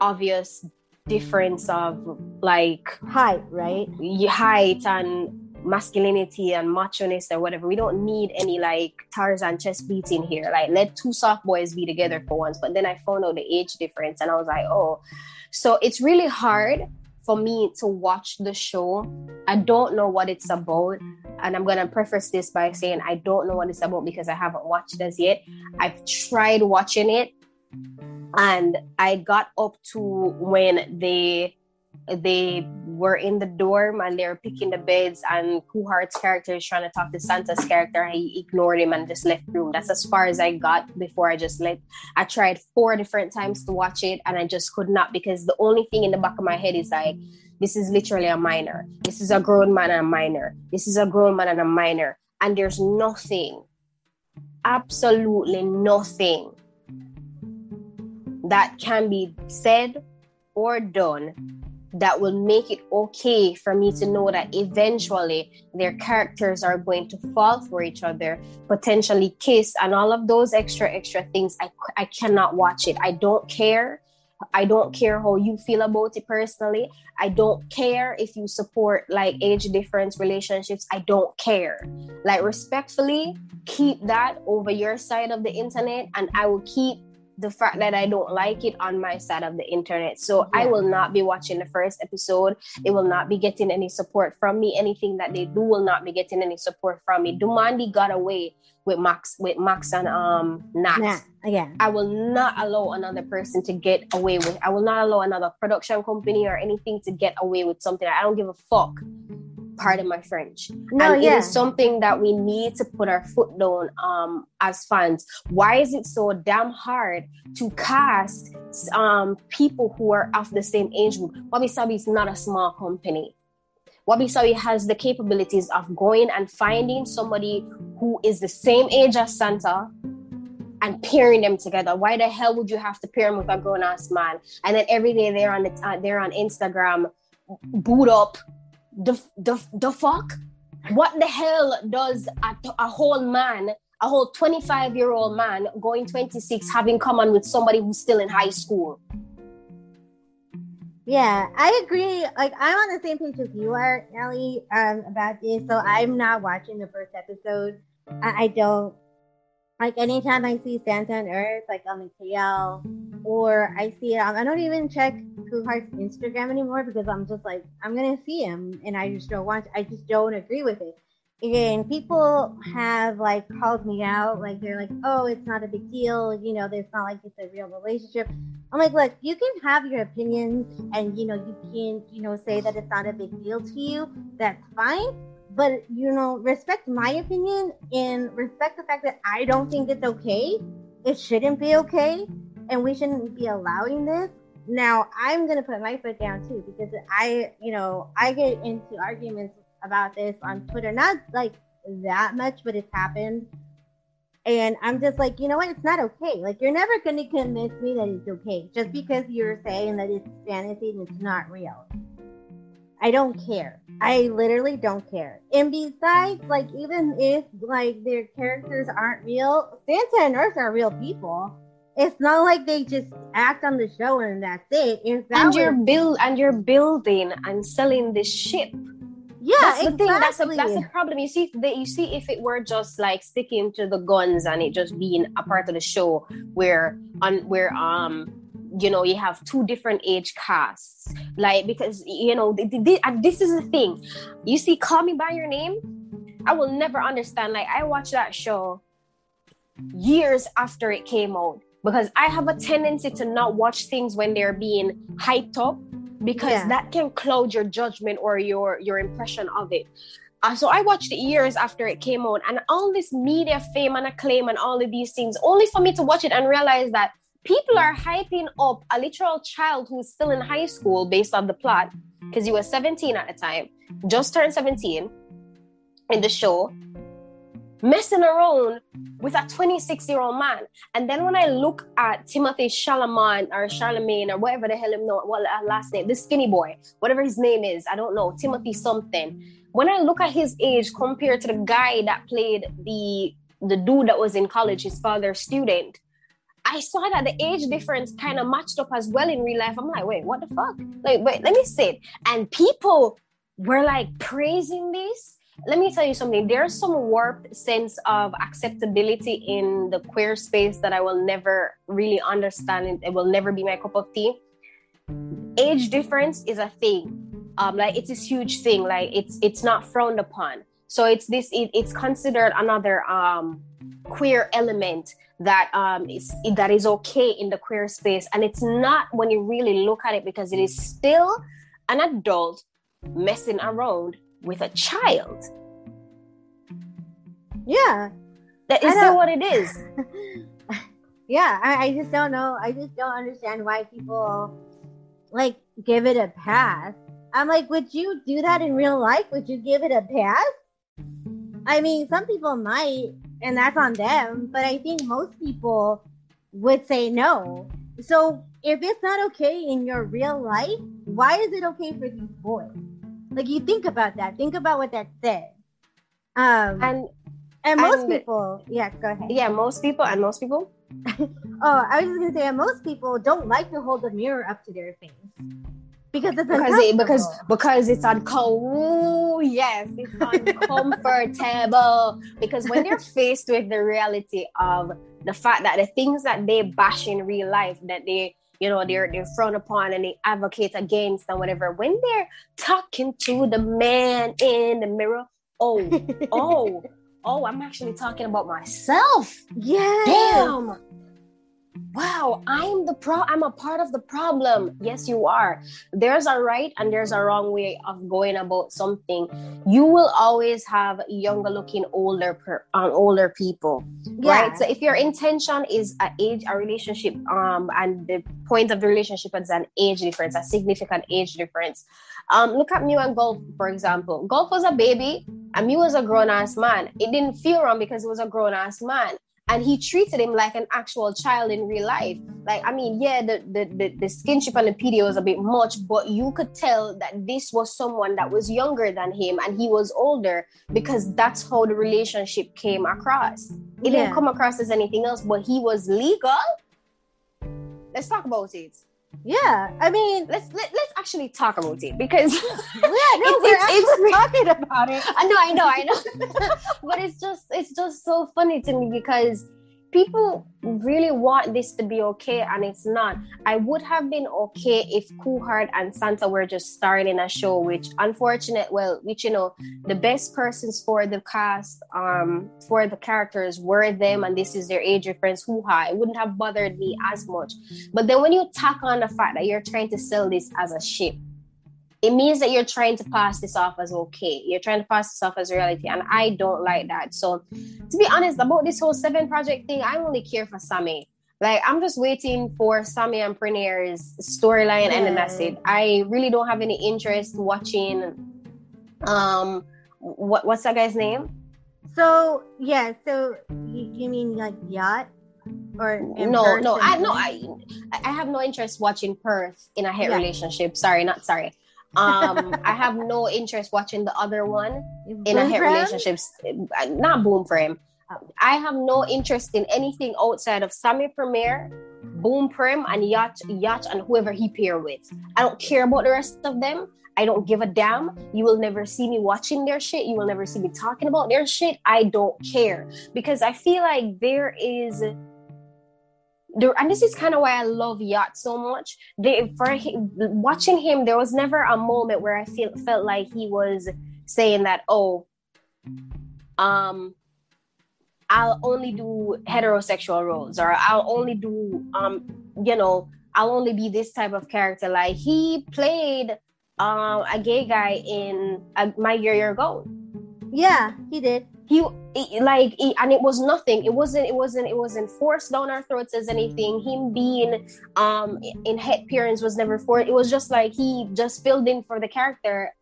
obvious difference of like Height, right? height and masculinity and macho-ness or whatever. We don't need any like Tarzan chest beating here. Like let two soft boys be together for once. But then I found out the age difference and I was like, oh. So it's really hard for me to watch the show. I don't know what it's about. And I'm gonna preface this by saying I don't know what it's about because I haven't watched it as yet. I've tried watching it and I got up to when they they were in the dorm and they were picking the beds and Kuhart's character is trying to talk to Santa's character and he ignored him and just left room. That's as far as I got before I just let I tried four different times to watch it and I just could not because the only thing in the back of my head is like this is literally a minor. This is a grown man and a minor. This is a grown man and a minor. And there's nothing, absolutely nothing that can be said or done that will make it okay for me to know that eventually their characters are going to fall for each other, potentially kiss, and all of those extra, extra things. I, I cannot watch it. I don't care. I don't care how you feel about it personally. I don't care if you support like age difference relationships. I don't care. Like, respectfully, keep that over your side of the internet, and I will keep the fact that I don't like it on my side of the internet. So I will not be watching the first episode. It will not be getting any support from me. Anything that they do will not be getting any support from me. Domundi got away with Max with Max and um Nat. Nah, yeah. I will not allow another person to get away with. I will not allow another production company or anything to get away with something. I don't give a fuck. Pardon my French. No, and yeah. it is something that we need to put our foot down um, as fans. Why is it so damn hard to cast um, people who are of the same age group? Wabi Sabi is not a small company. Wabi Sabi has the capabilities of going and finding somebody who is the same age as Santa and pairing them together. Why the hell would you have to pair him with a grown ass man? And then every day they're on the uh, they're on Instagram, boot up. The the the fuck? What the hell does a, a whole man, a whole 25 year old man going 26 have in common with somebody who's still in high school? Yeah, I agree. Like I'm on the same page as you are, Ellie, um, about this. So I'm not watching the first episode. I, I don't like anytime I see Santa on Earth, like on the KL, or I see it. on- I don't even check Cool Heart's Instagram anymore because I'm just like I'm gonna see him, and I just don't want. I just don't agree with it. And people have like called me out, like they're like, "Oh, it's not a big deal," you know. It's not like it's a real relationship. I'm like, look, you can have your opinions and you know, you can, you know, say that it's not a big deal to you. That's fine. But you know, respect my opinion and respect the fact that I don't think it's okay. It shouldn't be okay. And we shouldn't be allowing this. Now I'm gonna put my foot down too because I, you know, I get into arguments about this on Twitter. Not like that much, but it's happened. And I'm just like, you know what? It's not okay. Like, you're never going to convince me that it's okay just because you're saying that it's fantasy and it's not real. I don't care. I literally don't care. And besides, like, even if like their characters aren't real, Santa and Earth are real people. It's not like they just act on the show and that's it. That and was- you're build and you're building and selling this ship Yeah, that's the thing. That's a that's the problem. You see, the, you see, if it were just like sticking to the guns and it just being a part of the show, where on where um you know you have two different age casts, like because you know this is the thing. You see, Call Me by Your Name. I will never understand. Like I watched that show years after it came out because I have a tendency to not watch things when they're being hyped up because Yeah. that can cloud your judgment or your your impression of it. Uh, so I watched it years after it came out, and all this media fame and acclaim and all of these things, only for me to watch it and realize that people are hyping up a literal child who's still in high school based on the plot because he was 17 at the time, just turned 17 in the show, messing around with a 26 year old man. And then when I look at Timothy Chalamet or Charlemagne or whatever the hell him know, what uh, last name, this skinny boy, whatever his name is, I don't know, Timothy something. When I look at his age compared to the guy that played the the dude that was in college, his father's student, I saw that the age difference kind of matched up as well in real life. I'm like, wait, what the fuck? Like, wait, let me see it. And people were like praising this. Let me tell you something. There's some warped sense of acceptability in the queer space that I will never really understand. It will never be my cup of tea. Age difference is a thing. Um, like it's this huge thing. Like it's it's not frowned upon. So it's this. It, it's considered another um queer element that um is that is okay in the queer space and it's not when you really look at it because it is still an adult messing around with a child yeah. that is I is know. that what it is yeah, I, I just don't know. I just don't understand why people like give it a pass. I'm like, would you do that in real life? Would you give it a pass? I mean, some people might, and that's on them, but I think most people would say no. So if it's not okay in your real life, why is it okay for these boys? Like you think about that. Think about what that said. Um, and, and most and- people, yeah, go ahead. yeah most people and most people Oh, I was just gonna say, most people don't like to hold the mirror up to their face because it's because it, because because it's uncomfortable. Yes, it's uncomfortable. Because when they're faced with the reality of the fact that the things that they bash in real life that they you know they're they're frowned upon and they advocate against and whatever when they're talking to the man in the mirror oh oh oh i'm actually talking about myself. Yeah, damn wow i'm the pro i'm a part of the problem. Yes you are. There's a right and there's a wrong way of going about something. You will always have younger looking older per, um, older people yeah. right so if your intention is a age a relationship um and the point of the relationship is an age difference a significant age difference um look at Mew and Gulf for example. Gulf was a baby and Mew was a grown-ass man. It didn't feel wrong because he was a grown-ass man and he treated him like an actual child in real life. Like i mean yeah the the, the, the skinship and the pd was a bit much but you could tell that this was someone that was younger than him and he was older because that's how the relationship came across. It Yeah. didn't come across as anything else but he was legal. Let's talk about it yeah. I mean, let's let, let's actually talk about it because yeah, no, It's- we're it's- actually talking about it. I know, I know, I know. but it's just it's just so funny to me because people really want this to be okay and it's not. I would have been okay if Kuhart and Santa were just starring in a show, which unfortunate, well, which you know, the best persons for the cast, um, for the characters were them, and this is their age difference. Hoo ha! It wouldn't have bothered me as much. But then when you tack on the fact that you're trying to sell this as a ship, it means that you're trying to pass this off as okay. You're trying to pass this off as reality, and I don't like that. So, to be honest, about this whole seven project thing, I only care for Sammy. Like, I'm just waiting for Sammy and Premier's storyline, and then that's it. I really don't have any interest watching. Um, what what's that guy's name? So yeah, so you, you mean like yacht or no, no, I no, I I have no interest watching Perth in a hate Yeah. relationship. Sorry, not sorry. Um, I have no interest watching the other one in a Boom hit relationships not boom frame I have no interest in anything outside of Sammy Premier, Boun Prem, and Yacht, Yacht, and whoever he pair with. I don't care about the rest of them. I don't give a damn. You will never see me watching their shit. You will never see me talking about their shit. I don't care because I feel like there is there, and this is kind of why I love Yacht so much. They, for him, watching him, there was never a moment where I feel felt like he was saying that, oh, um, I'll only do heterosexual roles, or I'll only do, um, you know, I'll only be this type of character. Like he played um a gay guy in uh, My Year You're Gone. Yeah, he did he, he like he, and it was nothing it wasn't it wasn't it wasn't forced down our throats as anything him being um in head parents was never for it was just like he just filled in for the character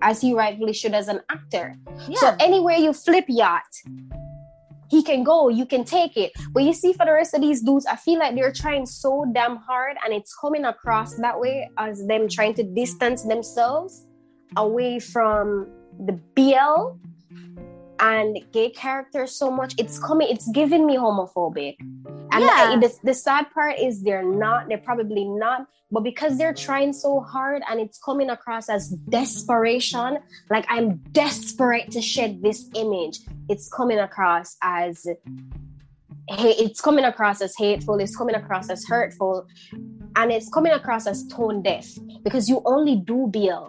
as he rightfully should as an actor yeah. so anywhere you flip yacht he can go, you can take it. But you see, for the rest of these dudes, I feel like they're trying so damn hard and it's coming across that way as them trying to distance themselves away from the BL and gay characters so much it's coming it's giving me homophobic. And yeah. the, the sad part is they're not they're probably not but because they're trying so hard and it's coming across as desperation like i'm desperate to shed this image it's coming across as hey it's coming across as hateful it's coming across as hurtful and it's coming across as tone deaf because you only do BL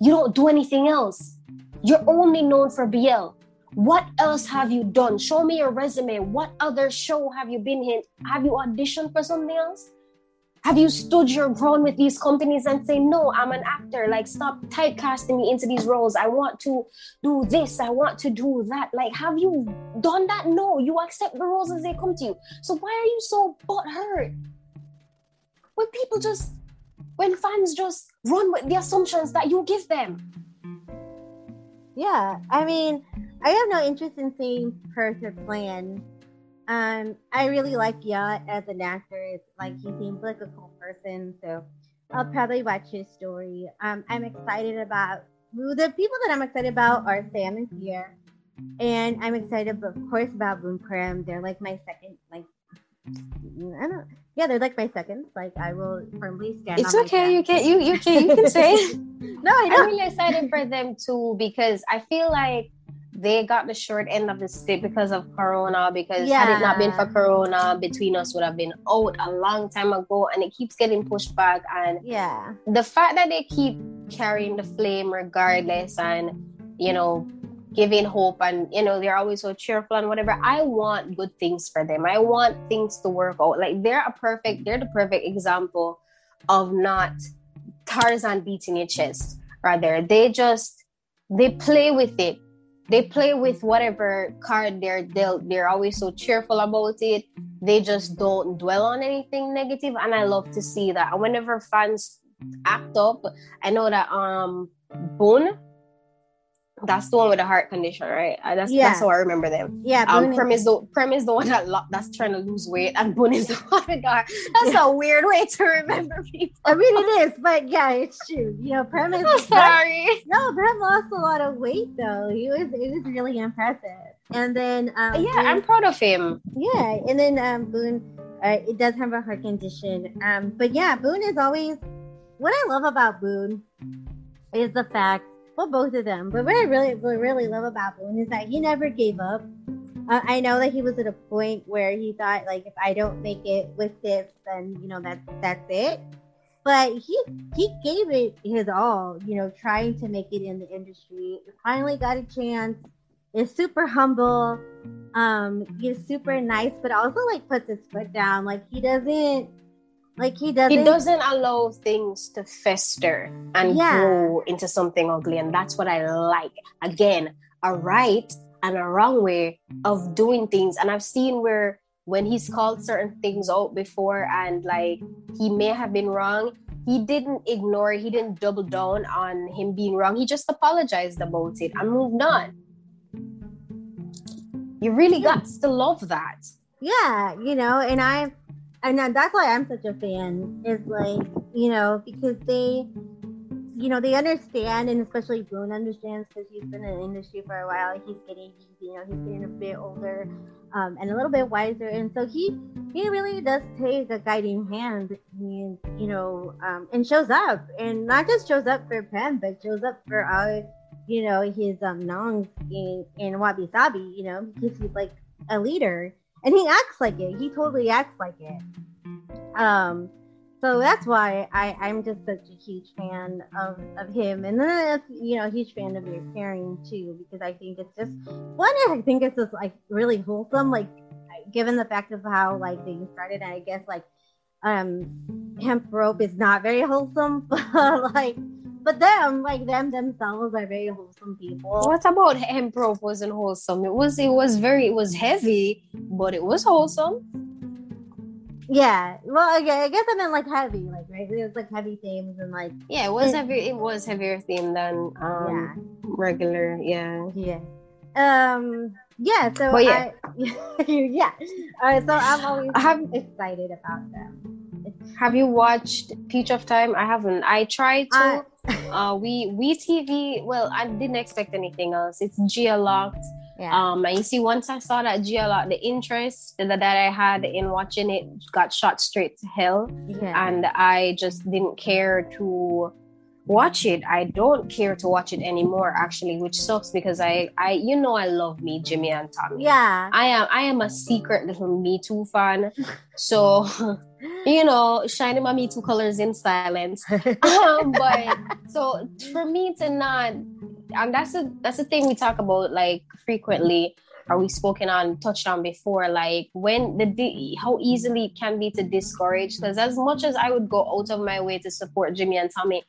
you don't do anything else you're only known for BL. What else have you done? Show me your resume. What other show have you been in? Have you auditioned for something else? Have you stood your ground with these companies and say, no, I'm an actor? Like, stop typecasting me into these roles. I want to do this. I want to do that. Like, have you done that? No, you accept the roles as they come to you. So why are you so butthurt? When people just, when fans just run with the assumptions that you give them. Yeah, I mean, I have no interest in seeing Perfect Plan. Um, I really like Yacht as an actor. It's like he seems like a cool person, so I'll probably watch his story. Um, I'm excited about the people that I'm excited about are Sam and Pierre, and I'm excited, of course, about Boun Prem. They're like my second, like I don't. Yeah, they're like my seconds. Like I will firmly stand. It's okay. You can you you can you can say. no, I am really excited for them too because I feel like they got the short end of the stick because of Corona. Because yeah. had it not been for Corona, between us would have been out a long time ago, and it keeps getting pushed back. And yeah, the fact that they keep carrying the flame regardless, and you know giving hope and you know they're always so cheerful and whatever. I want good things for them. I want things to work out. Like they're a perfect they're the perfect example of not tarzan beating your chest rather. They just they play with it. They play with whatever card they're dealt they're always so cheerful about it. They just don't dwell on anything negative. And i love to see that. And whenever fans act up i know that um Boun that's the one with the heart condition, right? Uh, that's yeah. that's how I remember them. Yeah. Um, Prem is the Prem is the one that lo- that's trying to lose weight, and Boun is the one with heart. That's yeah. a weird way to remember people. I mean, it is, but yeah, it's true. You know, Prem is. I'm sorry. Prem, no, Prem lost a lot of weight though. He was it was really impressive. And then um, yeah, Boun, I'm proud of him. Yeah, and then um, Boun, uh, it does have a heart condition. Um, but yeah, Boun is always what I love about Boun is the fact well, both of them. But what I really, what I really love about Boun is that he never gave up. Uh, I know that he was at a point where he thought, like, if I don't make it with this, then you know that's that's it. But he he gave it his all, you know, trying to make it in the industry. Finally got a chance. Is super humble. Um, he's super nice, but also like puts his foot down. Like he doesn't like he doesn't. He doesn't allow things to fester and yeah. grow into something ugly, and that's what I like. Again, a right and a wrong way of doing things, and I've seen where when he's called certain things out before, and like he may have been wrong, he didn't ignore. He didn't double down on him being wrong. He just apologized about it and moved on. You really yeah. got to love that. Yeah, you know, and I and that's why I'm such a fan. Is like you know because they you know they understand, and especially Boun understands because he's been in the industry for a while. He's getting, you know, he's getting a bit older um, and a little bit wiser, and so he he really does take a guiding hand, and you know, um, and shows up, and not just shows up for Pen, but shows up for our, you know, his um nongs in in Wabi Sabi, you know, because he's like a leader, and he acts like it. He totally acts like it. Um so that's why I, I'm just such a huge fan of, of him. And then, you know, a huge fan of your pairing too, because I think it's just one, I think it's just like really wholesome. Like, given the fact of how like they started, I guess like um hemp rope is not very wholesome, but like, but them, like them themselves are very wholesome people. What about hemp rope wasn't wholesome? It was, it was very, it was heavy, but it was wholesome. Yeah. Well, okay, I guess I meant like heavy, like right. It was like heavy themes and like yeah, it was it, heavy. It was heavier theme than um yeah. regular. Yeah. Yeah. Um. Yeah. So but yeah. I, yeah. All right. So I'm always have, excited about them. have you watched Peach of Time? I haven't. I tried to. Uh, we we TV. Well, I didn't expect anything else. It's Gia locked yeah. Um, and you see, once I saw that GLR, the interest that, that I had in watching it got shot straight to hell. Yeah. And I just didn't care to watch it. I don't care to watch it anymore, actually, which sucks because I, I, you know, I love me, Jimmy and Tommy. Yeah. I am, I am a secret little Me Too fan. So, you know, shining my Me Too colors in silence. um, but so for me to not and that's a that's the thing we talk about like frequently are we mm. spoken on touched on before? Like when the how easily it can be to discourage? Because as much as i would go out of my way to support jimmy and tommy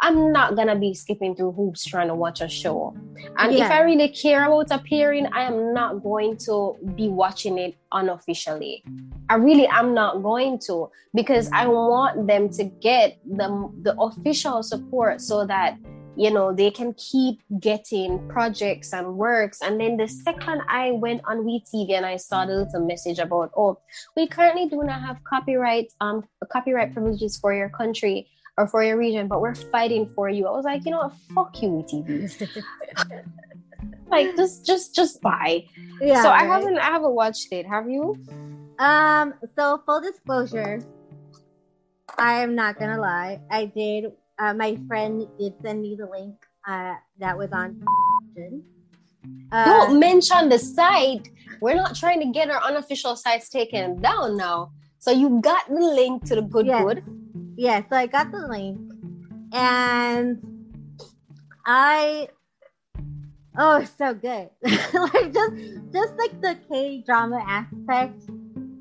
i'm not gonna be skipping through hoops trying to watch a show. And yeah. if i really care about appearing i am not going to be watching it unofficially. I really am not going to because i want them to get the the official support so that you know they can keep getting projects and works. And then the second i went on WeTV and i saw the little message about oh we currently do not have copyright um copyright privileges for your country or for your region but we're fighting for you. I was like you know what? Fuck you WeTV. Like just just just buy. Yeah so i haven't i haven't watched it. Have you? Um so full disclosure i am not gonna lie. I did uh, my friend did send me the link uh, that was on. Uh, Don't mention the site. We're not trying to get our unofficial sites taken down now. So you got the link to the good yes. good. Yeah, so I got the link, and I oh, so good. like just just like the K drama aspect.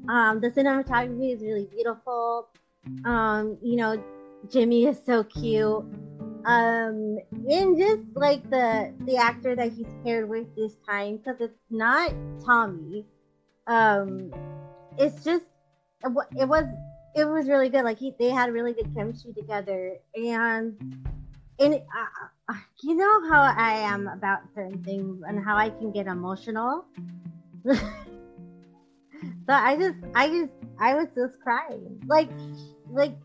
Um, the cinematography is really beautiful. Um, you know, Jimmy is so cute. Um, and just like the the actor that he's paired with this time, because it's not Tommy. Um, it's just it was it was really good. Like he, they had really good chemistry together, and and uh, you know how I am about certain things and how I can get emotional. so I just, I just, I was just crying, like, like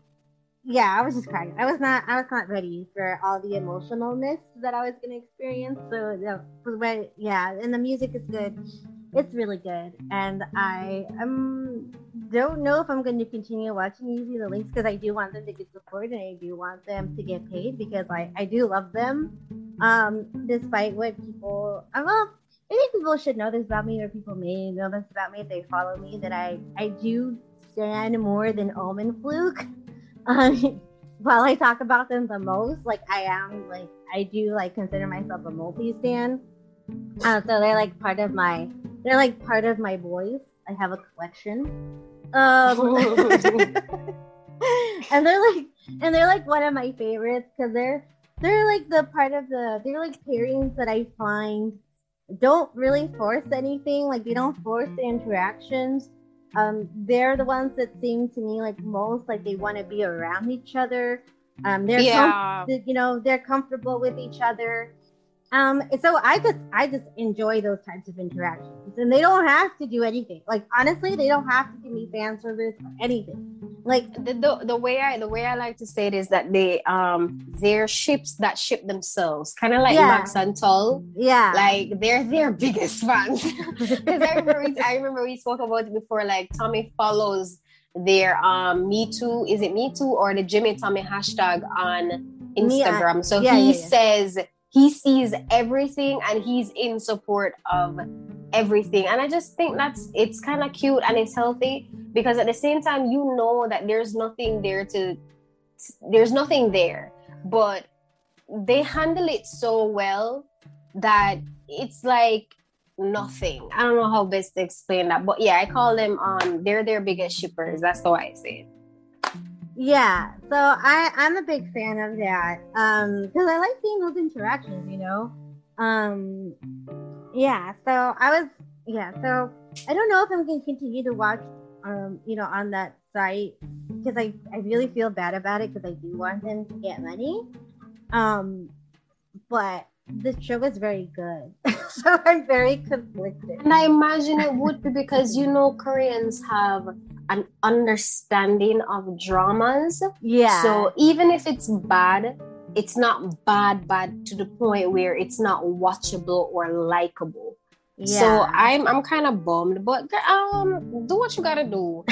yeah, I was just crying. I was not I was not ready for all the emotionalness that I was gonna experience. So yeah, and the music is good. It's really good, and I um don't know if I'm to continue watching using the links because I do want them to get support and I do want them to get paid because I I do love them. Um, despite what people, I well, I think people should know this about me, or people may know this about me if they follow me. That I I do stand more than Ohm and Fluke. um, while I talk about them the most, like I am, like I do, like consider myself a multi stan. Uh, so they're like part of my, they're like part of my boys. I have a collection. Um, and they're like, and they're like one of my favorites because they're they're like the part of the they're like pairings that I find don't really force anything. Like they don't force the interactions um, they're the ones that seem to me like most like they want to be around each other. Um, they're yeah. Com- you know they're comfortable with each other, Um, so I just I just enjoy those types of interactions, and they don't have to do anything. Like honestly, they don't have to give me fan service or anything. Like the, the the way I the way I like to say it is that they um they're ships that ship themselves, kind of like Yeah. Max and Tull. yeah, Like they're their biggest fans. Because I remember we, I remember we spoke about it before. Like Tommy follows their um Me Too. Is it Me Too or the Jimmy Tommy hashtag on uh, Instagram? so yeah, he yeah, yeah. says he sees everything and he's in support of everything. And I just think that's it's kind of cute and it's healthy because at the same time you know that there's nothing there to there's nothing there, but they handle it so well that it's like nothing. I don't know how best to explain that, but yeah, I call them um they're their biggest shippers. That's the way I say it. Yeah. So I I'm a big fan of that. Um, because I like seeing those interactions. You know. Um, yeah. So I was yeah. So I don't know if I'm gonna continue to watch. Um, you know, on that site because I I really feel bad about it because I do want them to get money. Um, but the show is very good, so I'm very conflicted. And I imagine it would be because you know Koreans have an understanding of dramas. Yeah. So even if it's bad, it's not bad bad to the point where it's not watchable or likable. yeah. So I'm I'm kind of bummed, but um, do what you gotta do.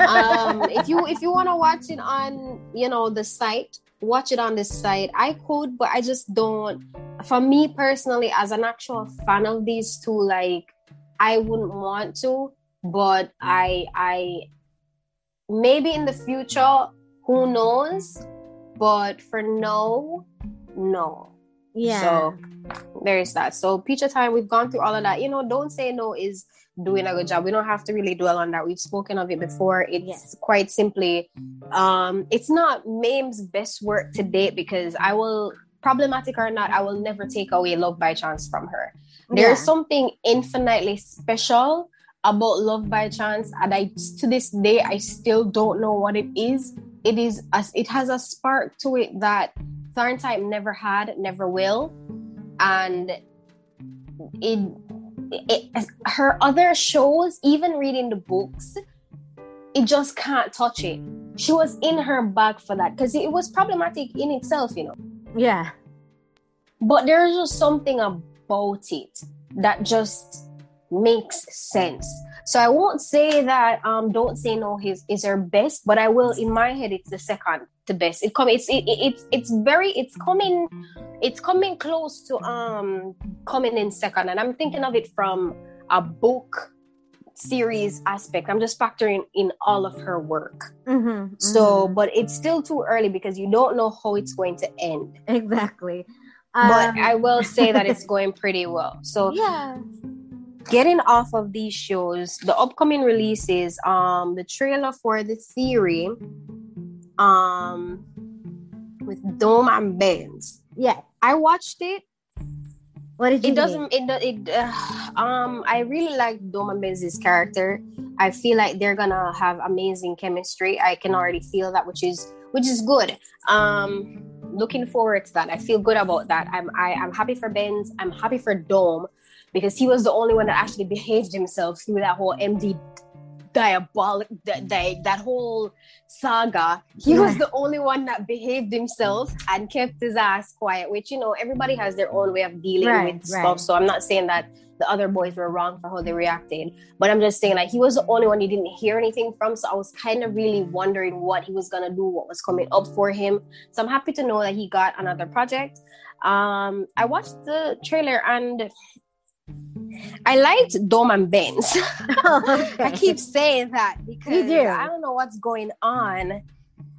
um, if you if you want to watch it on you know the site, watch it on the site. I could, but I just don't. For me personally, as an actual fan of these two, like I wouldn't want to, but I I maybe in the future, who knows? But for now, no. yeah. So there's that. So picture time, we've gone through all of that. You know, don't say no is doing a good job. We don't have to really dwell on that. We've spoken of it before. It's Yes. quite simply, um, it's not Mame's best work to date because I will problematic or not, I will never take away love by chance from her. There's Yeah. something infinitely special about love by chance, and I to this day I still don't know what it is. It is as it has a spark to it that TharnType never had, never will, and it, it her other shows, even reading the books, it just can't touch it. She was in her bag for that because it was problematic in itself, you know yeah. but there's just something about it that just makes sense. So i won't say that um don't say no is is her best but i will in my head it's the second to best. It come it's it, it, it's it's very it's coming it's coming close to um coming in second. And i'm thinking of it from a book series aspect. I'm just factoring in all of her work. Mm-hmm, so but it's still too early because you don't know how it's going to end. Exactly. but Um, I will say that it's going pretty well. So yeah. Getting off of these shows, the upcoming releases, um, the trailer for the theory, um, with Dome and Benz. Yeah. I watched it. What did you It doesn't. It it. Uh, um, I really like Dome and Benz's character. I feel like they're gonna have amazing chemistry. I can already feel that, which is which is good. Um, looking forward to that. I feel good about that. I'm I, I'm happy for Benz. I'm happy for Dome because he was the only one that actually behaved himself through that whole MD diabolic that that, that whole saga. He was the only one that behaved himself and kept his ass quiet. Which you know everybody has their own way of dealing Right, with right. stuff. So I'm not saying that the other boys were wrong for how they reacted. But I'm just saying, like, he was the only one you didn't hear anything from. So I was kind of really wondering what he was gonna do, what was coming up for him. So I'm happy to know that he got another project. Um, I watched the trailer and I liked Dome and Benz. okay. I keep saying that because You do. I don't know what's going on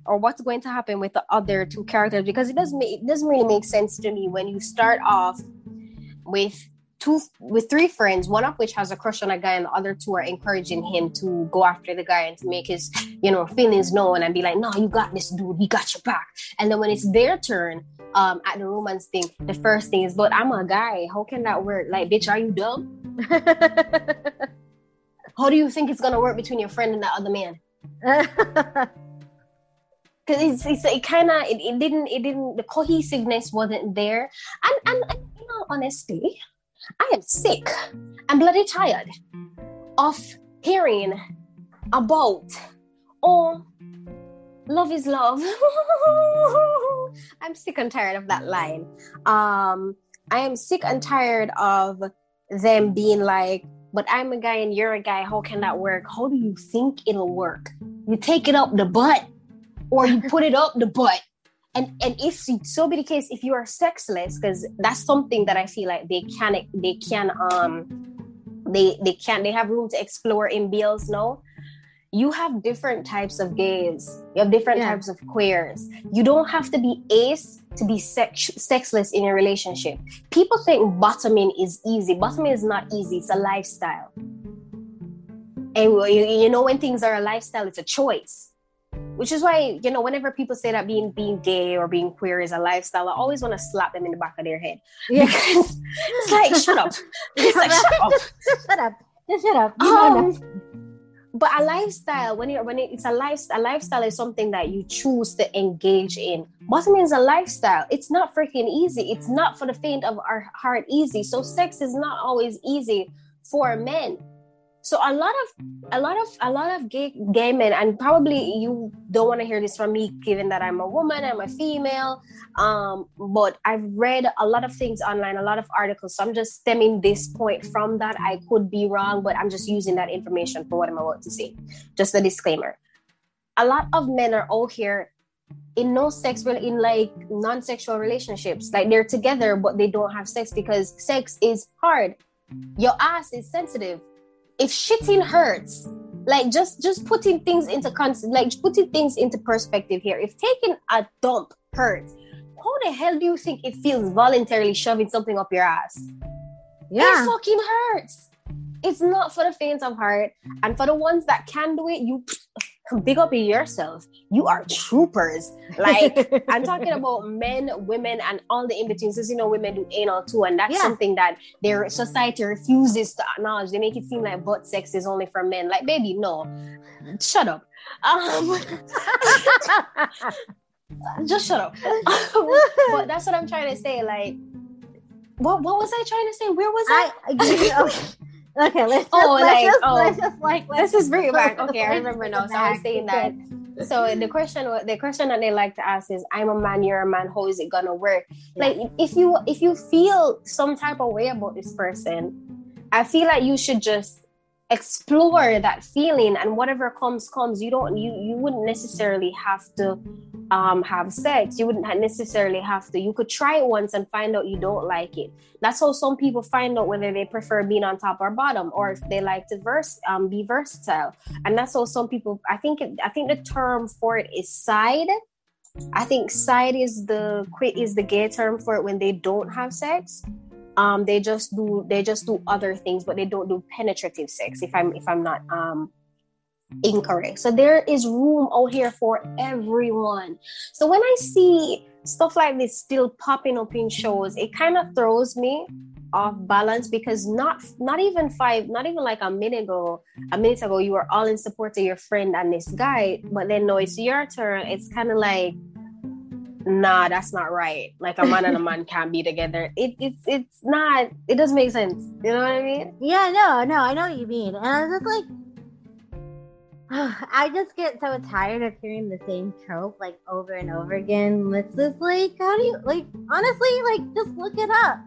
or what's going to happen with the other two characters because it doesn't make, it doesn't really make sense to me when you start off with two with three friends, one of which has a crush on a guy, and the other two are encouraging him to go after the guy and to make his you know feelings known and be like, "No, you got this, dude. We got your back." And then when it's their turn um, at the romance thing, the first thing is, "But I'm a guy. How can that work? Like, bitch, are you dumb? How do you think it's gonna work between your friend and that other man?" because it's, it's it kind of it, it didn't it didn't the cohesiveness wasn't there and, and and you know honestly i am sick i'm bloody tired of hearing about oh love is love i'm sick and tired of that line um i am sick and tired of them being like but i'm a guy and you're a guy how can that work how do you think it'll work you take it up the butt or you put it up the butt. And and if so be the case, if you are sexless, because that's something that I feel like they can they can um they they can they have room to explore in BLs now. You have different types of gays. You have different yeah. types of queers. You don't have to be ace to be sex sexless in a relationship. People think bottoming is easy. Bottoming is not easy. It's a lifestyle. And you, you know when things are a lifestyle, it's a choice which is why you know whenever people say that being being gay or being queer is a lifestyle i always want to slap them in the back of their head yeah. because it's like shut up it's like shut up shut up just shut up um, but a lifestyle when you're when it's a lifestyle a lifestyle is something that you choose to engage in. Bottoming is a lifestyle. It's not freaking easy. It's not for the faint of our heart easy. So sex is not always easy for men so a lot of a lot of a lot of gay gay men, and probably you don't want to hear this from me, given that I'm a woman, I'm a female. Um, but I've read a lot of things online, a lot of articles. So I'm just stemming this point from that. I could be wrong, but I'm just using that information for what I'm about to say. Just a disclaimer. A lot of men are all here in no sex in like non-sexual relationships like they're together but they don't have sex because sex is hard your ass is sensitive if shitting hurts like just just putting things into concept like putting things into perspective here. If taking a dump hurts how the hell do you think it feels voluntarily shoving something up your ass? Yeah. it fucking hurts. It's not for the faint of heart. And for the ones that can do it you big up yourself. You are troopers. Like I'm talking about men, women, and all the in betweens. Because you know, women do anal too, and that's yeah. something that their society refuses to acknowledge. They make it seem like butt sex is only for men. Like, baby, no, shut up. Um, just shut up. but that's what I'm trying to say. Like, what what was I trying to say? Where was I? I Okay, let's just, oh, let's like, just, oh, let's just like let's, just bring it back. Okay, I remember now. So I was saying that. So the question, the question that they like to ask is, "I'm a man, you're a man. How is it gonna work?" Like, if you if you feel some type of way about this person, I feel like you should just explore that feeling and whatever comes comes you don't you you wouldn't necessarily have to um have sex. You wouldn't necessarily have to. You could try it once and find out you don't like it. That's how some people find out whether they prefer being on top or bottom or if they like to verse um be versatile. And that's how some people i think i think the term for it is side. I think side is the is the gay term for it when they don't have sex um, they just do they just do other things, but they don't do penetrative sex. If I'm if I'm not um, incorrect, so there is room out here for everyone. So when I see stuff like this still popping up in shows, it kind of throws me off balance because not not even five not even like a minute ago a minute ago you were all in support of your friend and this guy but then no it's your turn it's kind of like nah, that's not right. Like a man and a man can't be together. It, it's it's not. It doesn't make sense. You know what I mean? Yeah, no, no, I know what you mean. And I was just like, I just get so tired of hearing the same trope like over and over again. It's just like, how do you like? Honestly, like just look it up.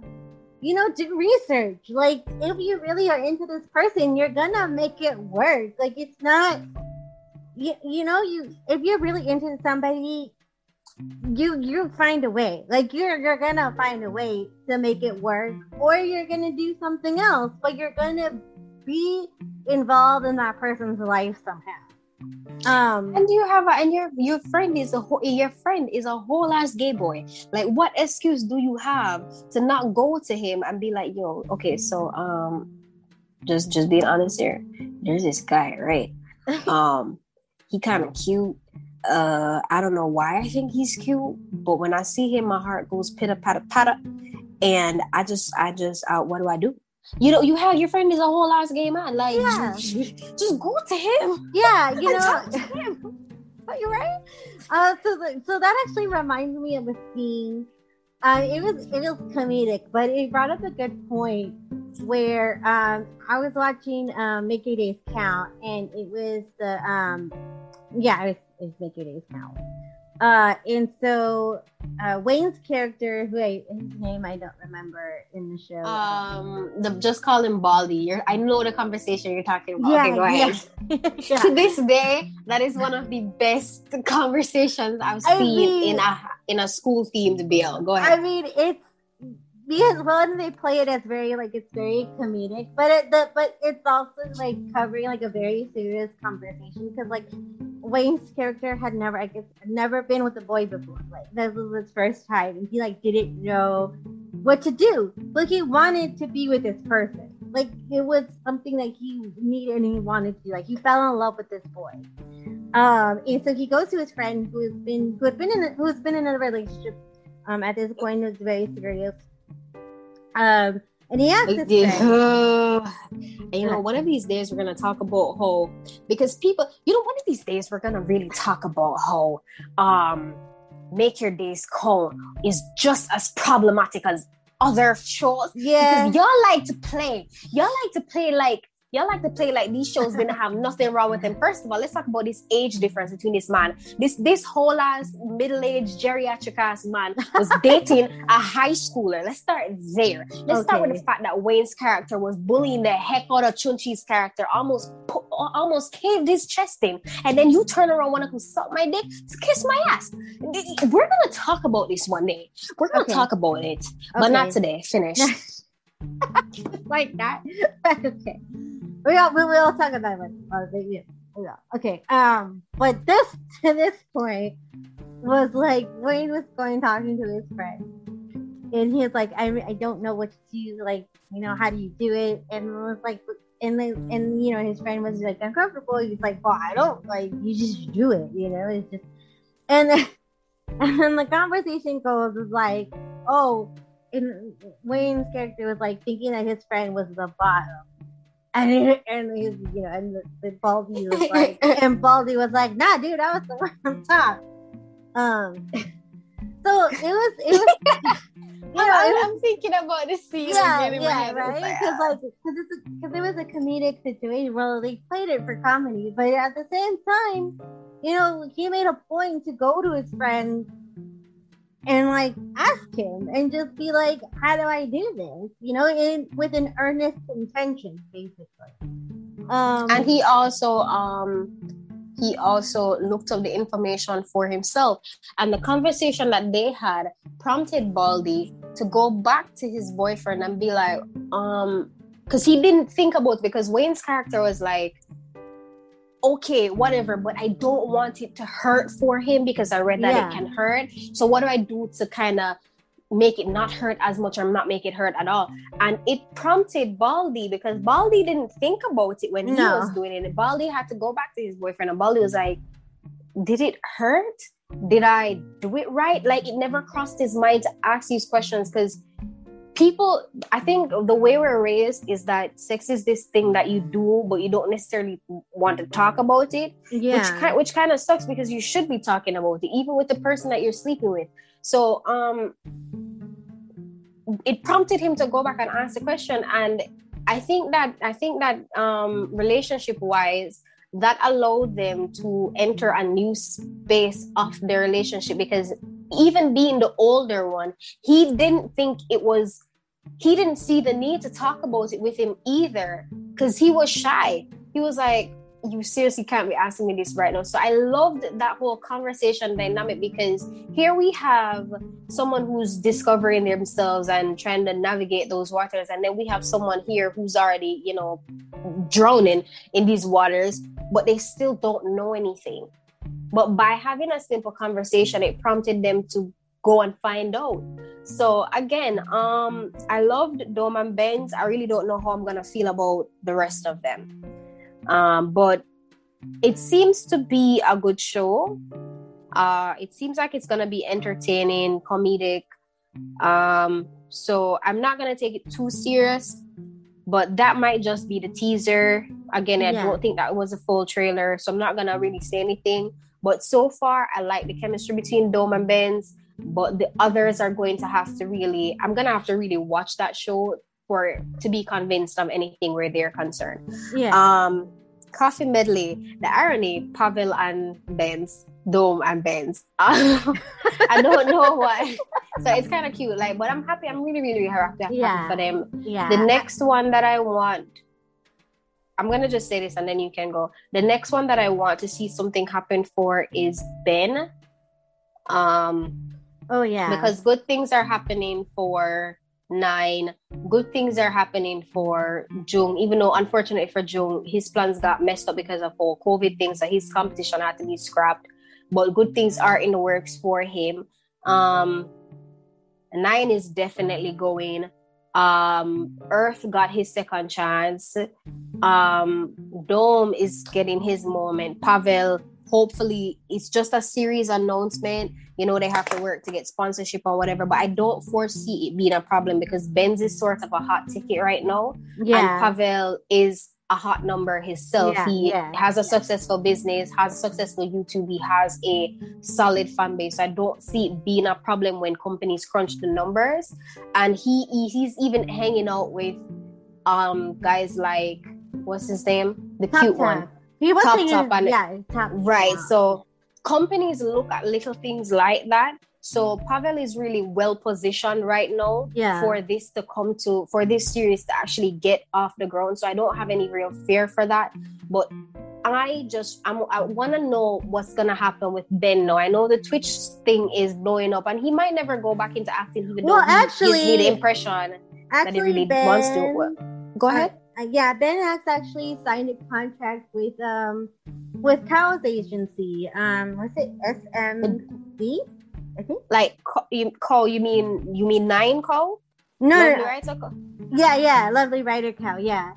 You know, do research. Like, if you really are into this person, you're gonna make it work. Like, it's not. You, you know, you if you're really into somebody, you you find a way. Like you're you're gonna find a way to make it work or you're gonna do something else but you're gonna be involved in that person's life somehow. Um and you have a, and your your friend is a whole your friend is a whole ass gay boy. Like what excuse do you have to not go to him and be like yo okay so um just just being honest here. There's this guy right? Um he kind of cute uh i don't know why i think he's cute but when i see him my heart goes pitter patter patter and i just i just uh, what do i do you know you have your friend is a whole ass game man like yeah. just, go to him yeah you know Are you right? Uh, so, the, so that actually reminds me of a scene. Uh, it was it was comedic, but it brought up a good point where um, I was watching um, Your Days Count, and it was the um, yeah, it was, was Make Your Days Count. Uh, and so uh, Wayne's character, who I, his name I don't remember in the show. Um, the, just call him Baldy. You're, I know the conversation you're talking about. Yeah, okay, go ahead. Yeah. yeah. to this day, that is one of the best conversations I've seen I mean, in a in a school themed bill. Go ahead. I mean, it's because one they play it as very like it's very comedic, but it the, but it's also like covering like a very serious conversation because like Wayne's character had never I guess never been with a boy before. Like this was his first time, and he like didn't know what to do. But he wanted to be with this person. Like it was something that he needed and he wanted to do. Like he fell in love with this boy. Um, and so he goes to his friend who has been who had been in a, who has been in a relationship um, at this point It was very serious um, and he asked yeah. and you know, one of these days we're gonna talk about how because people, you know, one of these days we're gonna really talk about how um make your days count is just as problematic as other shows. Yeah. Because y'all like to play. Y'all like to play like y'all like to play like these shows didn't have nothing wrong with them. First of all, let's talk about this age difference between this man. This this whole ass middle-aged geriatric ass man was dating a high schooler. Let's start there. Let's okay. start with the fact that Wayne's character was bullying the heck out of Chunchi's character, almost almost caved his chest in, and then you turn around want to suck my dick, kiss my ass. We're gonna talk about this one day. We're gonna okay. talk about it, but okay. not today. Finish. like that. okay we all we will talk about it. Yeah, yeah. Okay. Um, but this to this point was like Wayne was going talking to his friend, and he's like, I I don't know what to do. Like, you know, how do you do it? And it was like, and then and you know, his friend was like uncomfortable. He's like, well, I don't like. You just do it. You know, it's just and then, and then the conversation goes is like, oh. And Wayne's character was like thinking that his friend was the bottom and he, and he's you know and the, the Baldy was like and Baldy was like nah dude I was the one on top um so it was it was you know I'm, I'm, thinking about this scene yeah yeah right? because like because it's because it was a comedic situation. Well they played it for comedy but at the same time you know he made a point to go to his friends and like ask him and just be like, how do I do this? You know, in with an earnest intention, basically. Um, and he also um he also looked up the information for himself. And the conversation that they had prompted Baldy to go back to his boyfriend and be like, um, because he didn't think about because Wayne's character was like, okay, whatever, but I don't want it to hurt for him because I read that yeah. it can hurt. So what do I do to kind of make it not hurt as much or not make it hurt at all? And it prompted Baldy because Baldy didn't think about it when he was doing it. Baldy had to go back to his boyfriend and Baldy was like, did it hurt? Did I do it right? Like it never crossed his mind to ask these questions because people i think the way we're raised is that sex is this thing that you do but you don't necessarily want to talk about it yeah. which kind, which kind of sucks because you should be talking about it even with the person that you're sleeping with. So um it prompted him to go back and ask the question and i think that i think that um relationship wise that allowed them to enter a new space of their relationship because even being the older one, he didn't think it was, he didn't see the need to talk about it with him either because he was shy. He was like, you seriously can't be asking me this right now. So I loved that whole conversation dynamic because here we have someone who's discovering themselves and trying to navigate those waters. And then we have someone here who's already, you know, drowning in these waters, but they still don't know anything. But by having a simple conversation, it prompted them to go and find out. So again, um, I loved Dome and Benz. I really don't know how I'm gonna feel about the rest of them. Um, but it seems to be a good show. Uh, it seems like it's gonna be entertaining, comedic. Um, so I'm not gonna take it too serious, but that might just be the teaser. Again, I yeah. don't think that was a full trailer, so I'm not gonna really say anything But so far, I like the chemistry between Dome and Benz. But the others are going to have to really, I'm gonna have to really watch that show for to be convinced of anything where they're concerned. Yeah. Um, coffee medley. The irony: Pavel and Benz, Dome and Benz. I don't know why. So it's kind of cute. Like, but I'm happy. I'm really, really happy, happy Yeah. for them. yeah. The next one that I want, I'm gonna just say this and then you can go. The next one that I want to see something happen for is Ben. Um, oh yeah. because good things are happening for nine. Good things are happening for Jung, even though unfortunately for Jung, his plans got messed up because of all COVID things, so his competition had to be scrapped. But good things are in the works for him. Um, nine is definitely going. Um, Earth got his second chance. Um, Dome is getting his moment. Pavel, hopefully, it's just a series announcement. You know, they have to work to get sponsorship or whatever, but I don't foresee it being a problem because Benz is sort of a hot ticket right now. And yeah. Pavel is a hot number himself. Yeah, he yeah, has a successful business, has a successful YouTube, he has a solid fan base. So I don't see it being a problem when companies crunch the numbers. And he he's even hanging out with um guys like what's his name? The Top cute one. He was Top singing, Top and- yeah, top Right. So companies look at little things like that. So Pavel is really well positioned right now Yeah. for this to come to for this series to actually get off the ground. So I don't have any real fear for that. But I just I'm, I want to know what's gonna happen with Ben now. I know the Twitch thing is blowing up, and he might never go back into acting, even Well, though he actually- gives me the impression that he really ben, wants to. Go ahead. Uh, yeah, Ben has actually signed a contract with um with Kao's agency. Um, what's it? SMB, I think. Like you call you mean you mean nine call? No, Lovely no. Rights or Yeah, yeah, lovely writer Kao. Yeah,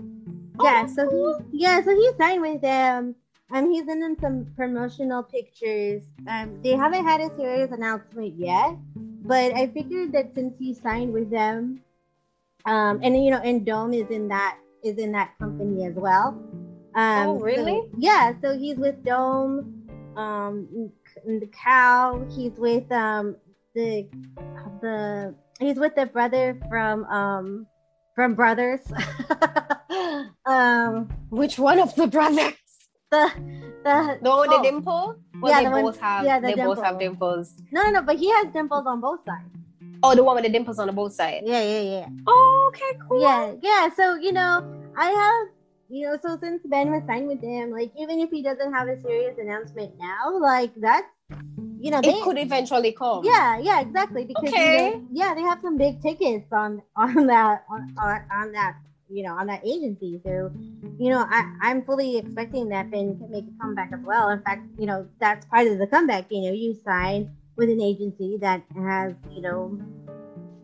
Oh, yeah. So cool. he, yeah, so he signed with them. Um, he's in some promotional pictures. Um, they haven't had a serious announcement yet, but I figured that since he signed with them, um, and you know, and Dome is in that is in that company as well. Um, Oh, really? so- yeah. So he's with Dome, um, the Kao. He's with um the the he's with the brother from um from Brothers. um, Which one of the brothers? the the The oh, the dimple? Well, Yeah, they the one- both have. yeah, the they both have dimple. dimples. no, no, no, but he has dimples on both sides. Oh, the one with the dimples on the both sides. Yeah, yeah, yeah. Oh, okay, cool. Yeah, yeah. So you know, I have you know, so since Ben was signed with them, like even if he doesn't have a serious announcement now, like that's you know, they It could eventually come. yeah, yeah, exactly. Because you Okay. know, yeah, they have some big tickets on on that on, on, on that you know on that agency. So you know, I I'm fully expecting that Ben can make a comeback as well. In fact, you know, that's part of the comeback. You know, you sign with an agency that has you know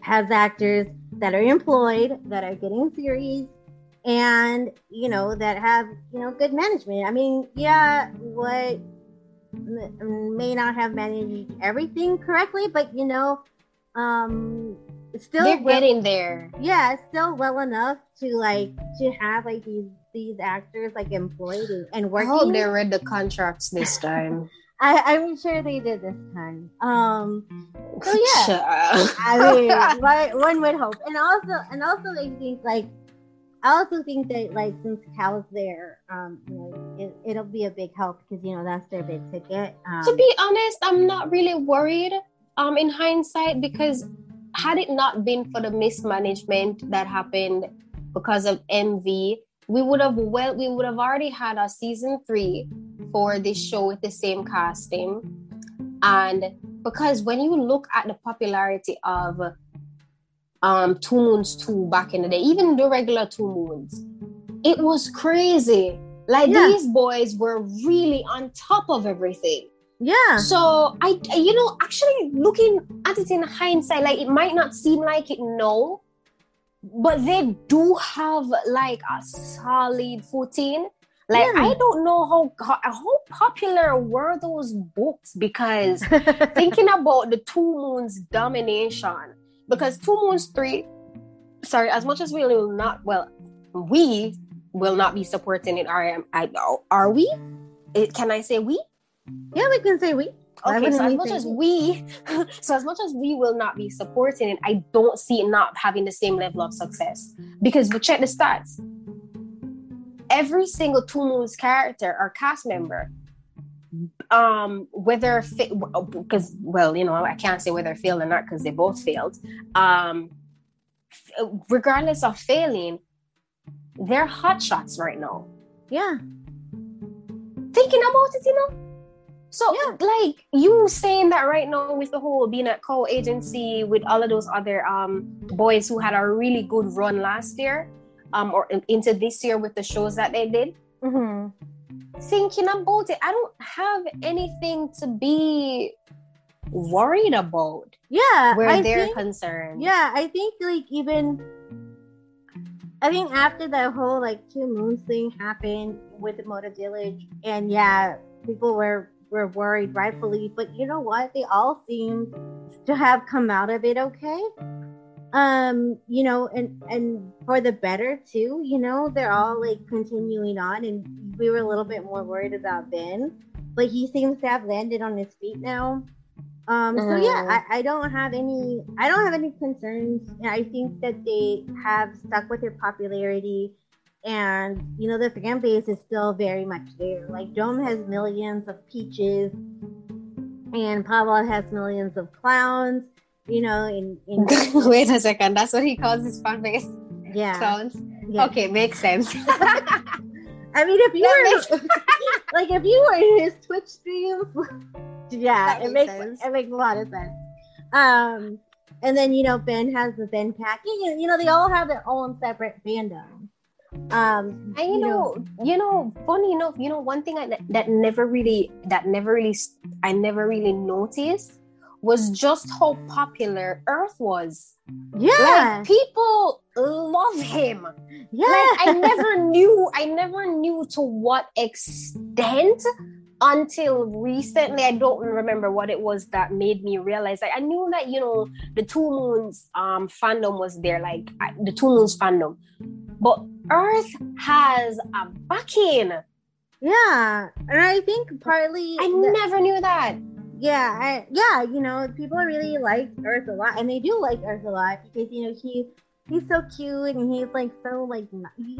has actors that are employed that are getting series and you know that have you know good management i mean yeah what m- may not have managed everything correctly but you know um still They're well- getting there. yeah still well enough to like to have like these these actors like employed and, and I working hope they read the contracts this time. I, i'm sure they did this time um So, yeah. I mean, one, one would hope, and also, and also, I think like, I also think that like since Cal's there, um, you know, it, it'll be a big help because you know that's their big ticket. Um, to be honest, I'm not really worried. Um, in hindsight, because had it not been for the mismanagement that happened because of MV, we would have well, we would have already had a season three for this show with the same casting, and because when you look at the popularity of um Two Moons Two back in the day, even the regular Two Moons, it was crazy. Like Yeah. these boys were really on top of everything. yeah, So I, you know, actually looking at it in hindsight, like it might not seem like it no, but they do have like a solid footing. Like Yeah. I don't know how, how popular were those books because thinking about the two moons domination because two moons three sorry as much as we will not well we will not be supporting it are I, are we it, can i say we Yeah, we can say we. Okay, so as much as we, so as much as we will not be supporting it, I don't see it not having the same level of success. Because we check the stats. Every single Two Moons character or cast member, um, whether because well, you know, I can't say whether they failed or not because they both failed. Um, regardless of failing, they're hot shots right now. Yeah. Thinking about it, you know so, yeah. like you saying that right now with the whole being at co agency with all of those other um boys who had a really good run last year, um, or into this year with the shows that they did. Mm-hmm. Thinking about it, I don't have anything to be worried about. Yeah, where I they're think, concerned. Yeah, I think like even I think after that whole like two moons thing happened with the Motor Village, and yeah, people were were worried rightfully, but you know what? They all seem to have come out of it okay. Um, you know, and and for the better too, you know, they're all like continuing on and we were a little bit more worried about Ben, but he seems to have landed on his feet now. Um, so yeah, mm. I, I don't have any I don't have any concerns. I think that they have stuck with their popularity and you know the fan base is still very much there. Like Dome has millions of peaches, and Pavel has millions of clowns. You know, in, in wait a second, that's what he calls his fan base. Yeah, clowns. Yeah. Okay, makes sense. I mean, if you were makes... like if you were in his Twitch stream, yeah, it makes, makes it makes a lot of sense. Um, and then you know Ben has the Ben pack. You know, they all have their own separate fandom um and you, know, know, you know funny enough you know one thing I, that never really that never really i never really noticed was just how popular earth was. Yeah. like people love him. Yeah like i never knew i never knew to what extent until recently. I don't remember what it was that made me realize like i knew that you know the two moons um fandom was there like the two moons fandom. But Earth has a backing. Yeah, and I think partly I the, never knew that. Yeah, I, yeah, you know, people really like Earth a lot, and they do like Earth a lot because you know he he's so cute and he's like so like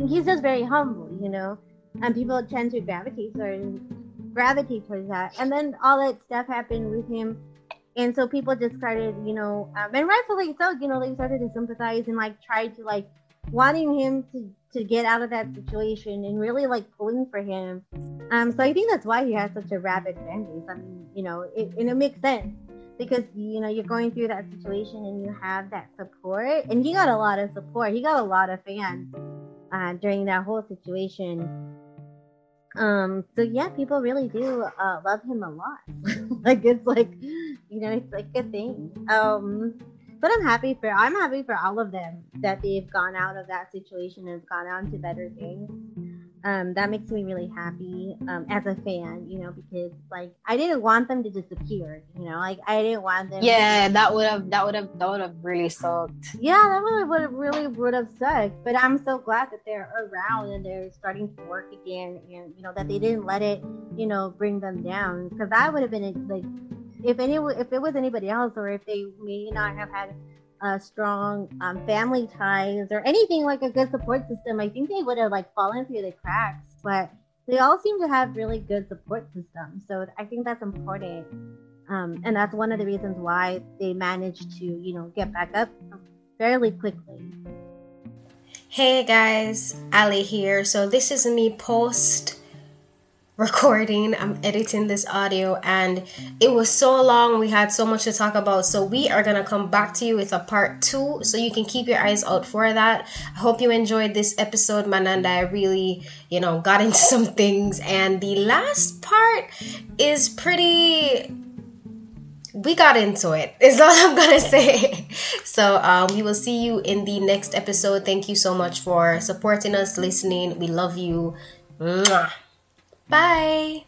he's just very humble, you know, and people tend to gravitate towards gravitate towards that. And then all that stuff happened with him, and so people just started, you know, um, and rightfully so, you know, they started to sympathize and like try to like wanting him to to get out of that situation and really like pulling for him. Um, so I think that's why he has such a rabid fan base. I mean, you know, it, and it makes sense because you know you're going through that situation and you have that support, and he got a lot of support. He got a lot of fans uh, during that whole situation. Um, so yeah, people really do uh, love him a lot. like it's like, you know, it's like a thing. Um, but I'm happy for I'm happy for all of them that they've gone out of that situation and gone on to better things. Um, that makes me really happy um, as a fan, you know, because like I didn't want them to disappear, you know, like I didn't want them. Yeah, to... that would have that would have that would have really sucked. Yeah, that would would have really would have sucked. But I'm so glad that they're around and they're starting to work again, and you know that they didn't let it, you know, bring them down because that would have been like if any if it was anybody else or if they may not have had strong um, family ties or anything like a good support system, I think they would have like fallen through the cracks. But they all seem to have really good support systems, so I think that's important. Um, and that's one of the reasons why they managed to, you know, get back up fairly quickly. Hey guys, Ali here. So this is me post recording. I'm editing this audio and it was so long. We had so much to talk about. So we are going to come back to you with a part two. So you can keep your eyes out for that. I hope you enjoyed this episode, Mananda. I really, you know, got into some things. And the last part is pretty we got into it is all i'm gonna say so um, we will see you in the next episode thank you so much for supporting us listening we love you Mwah. Bye.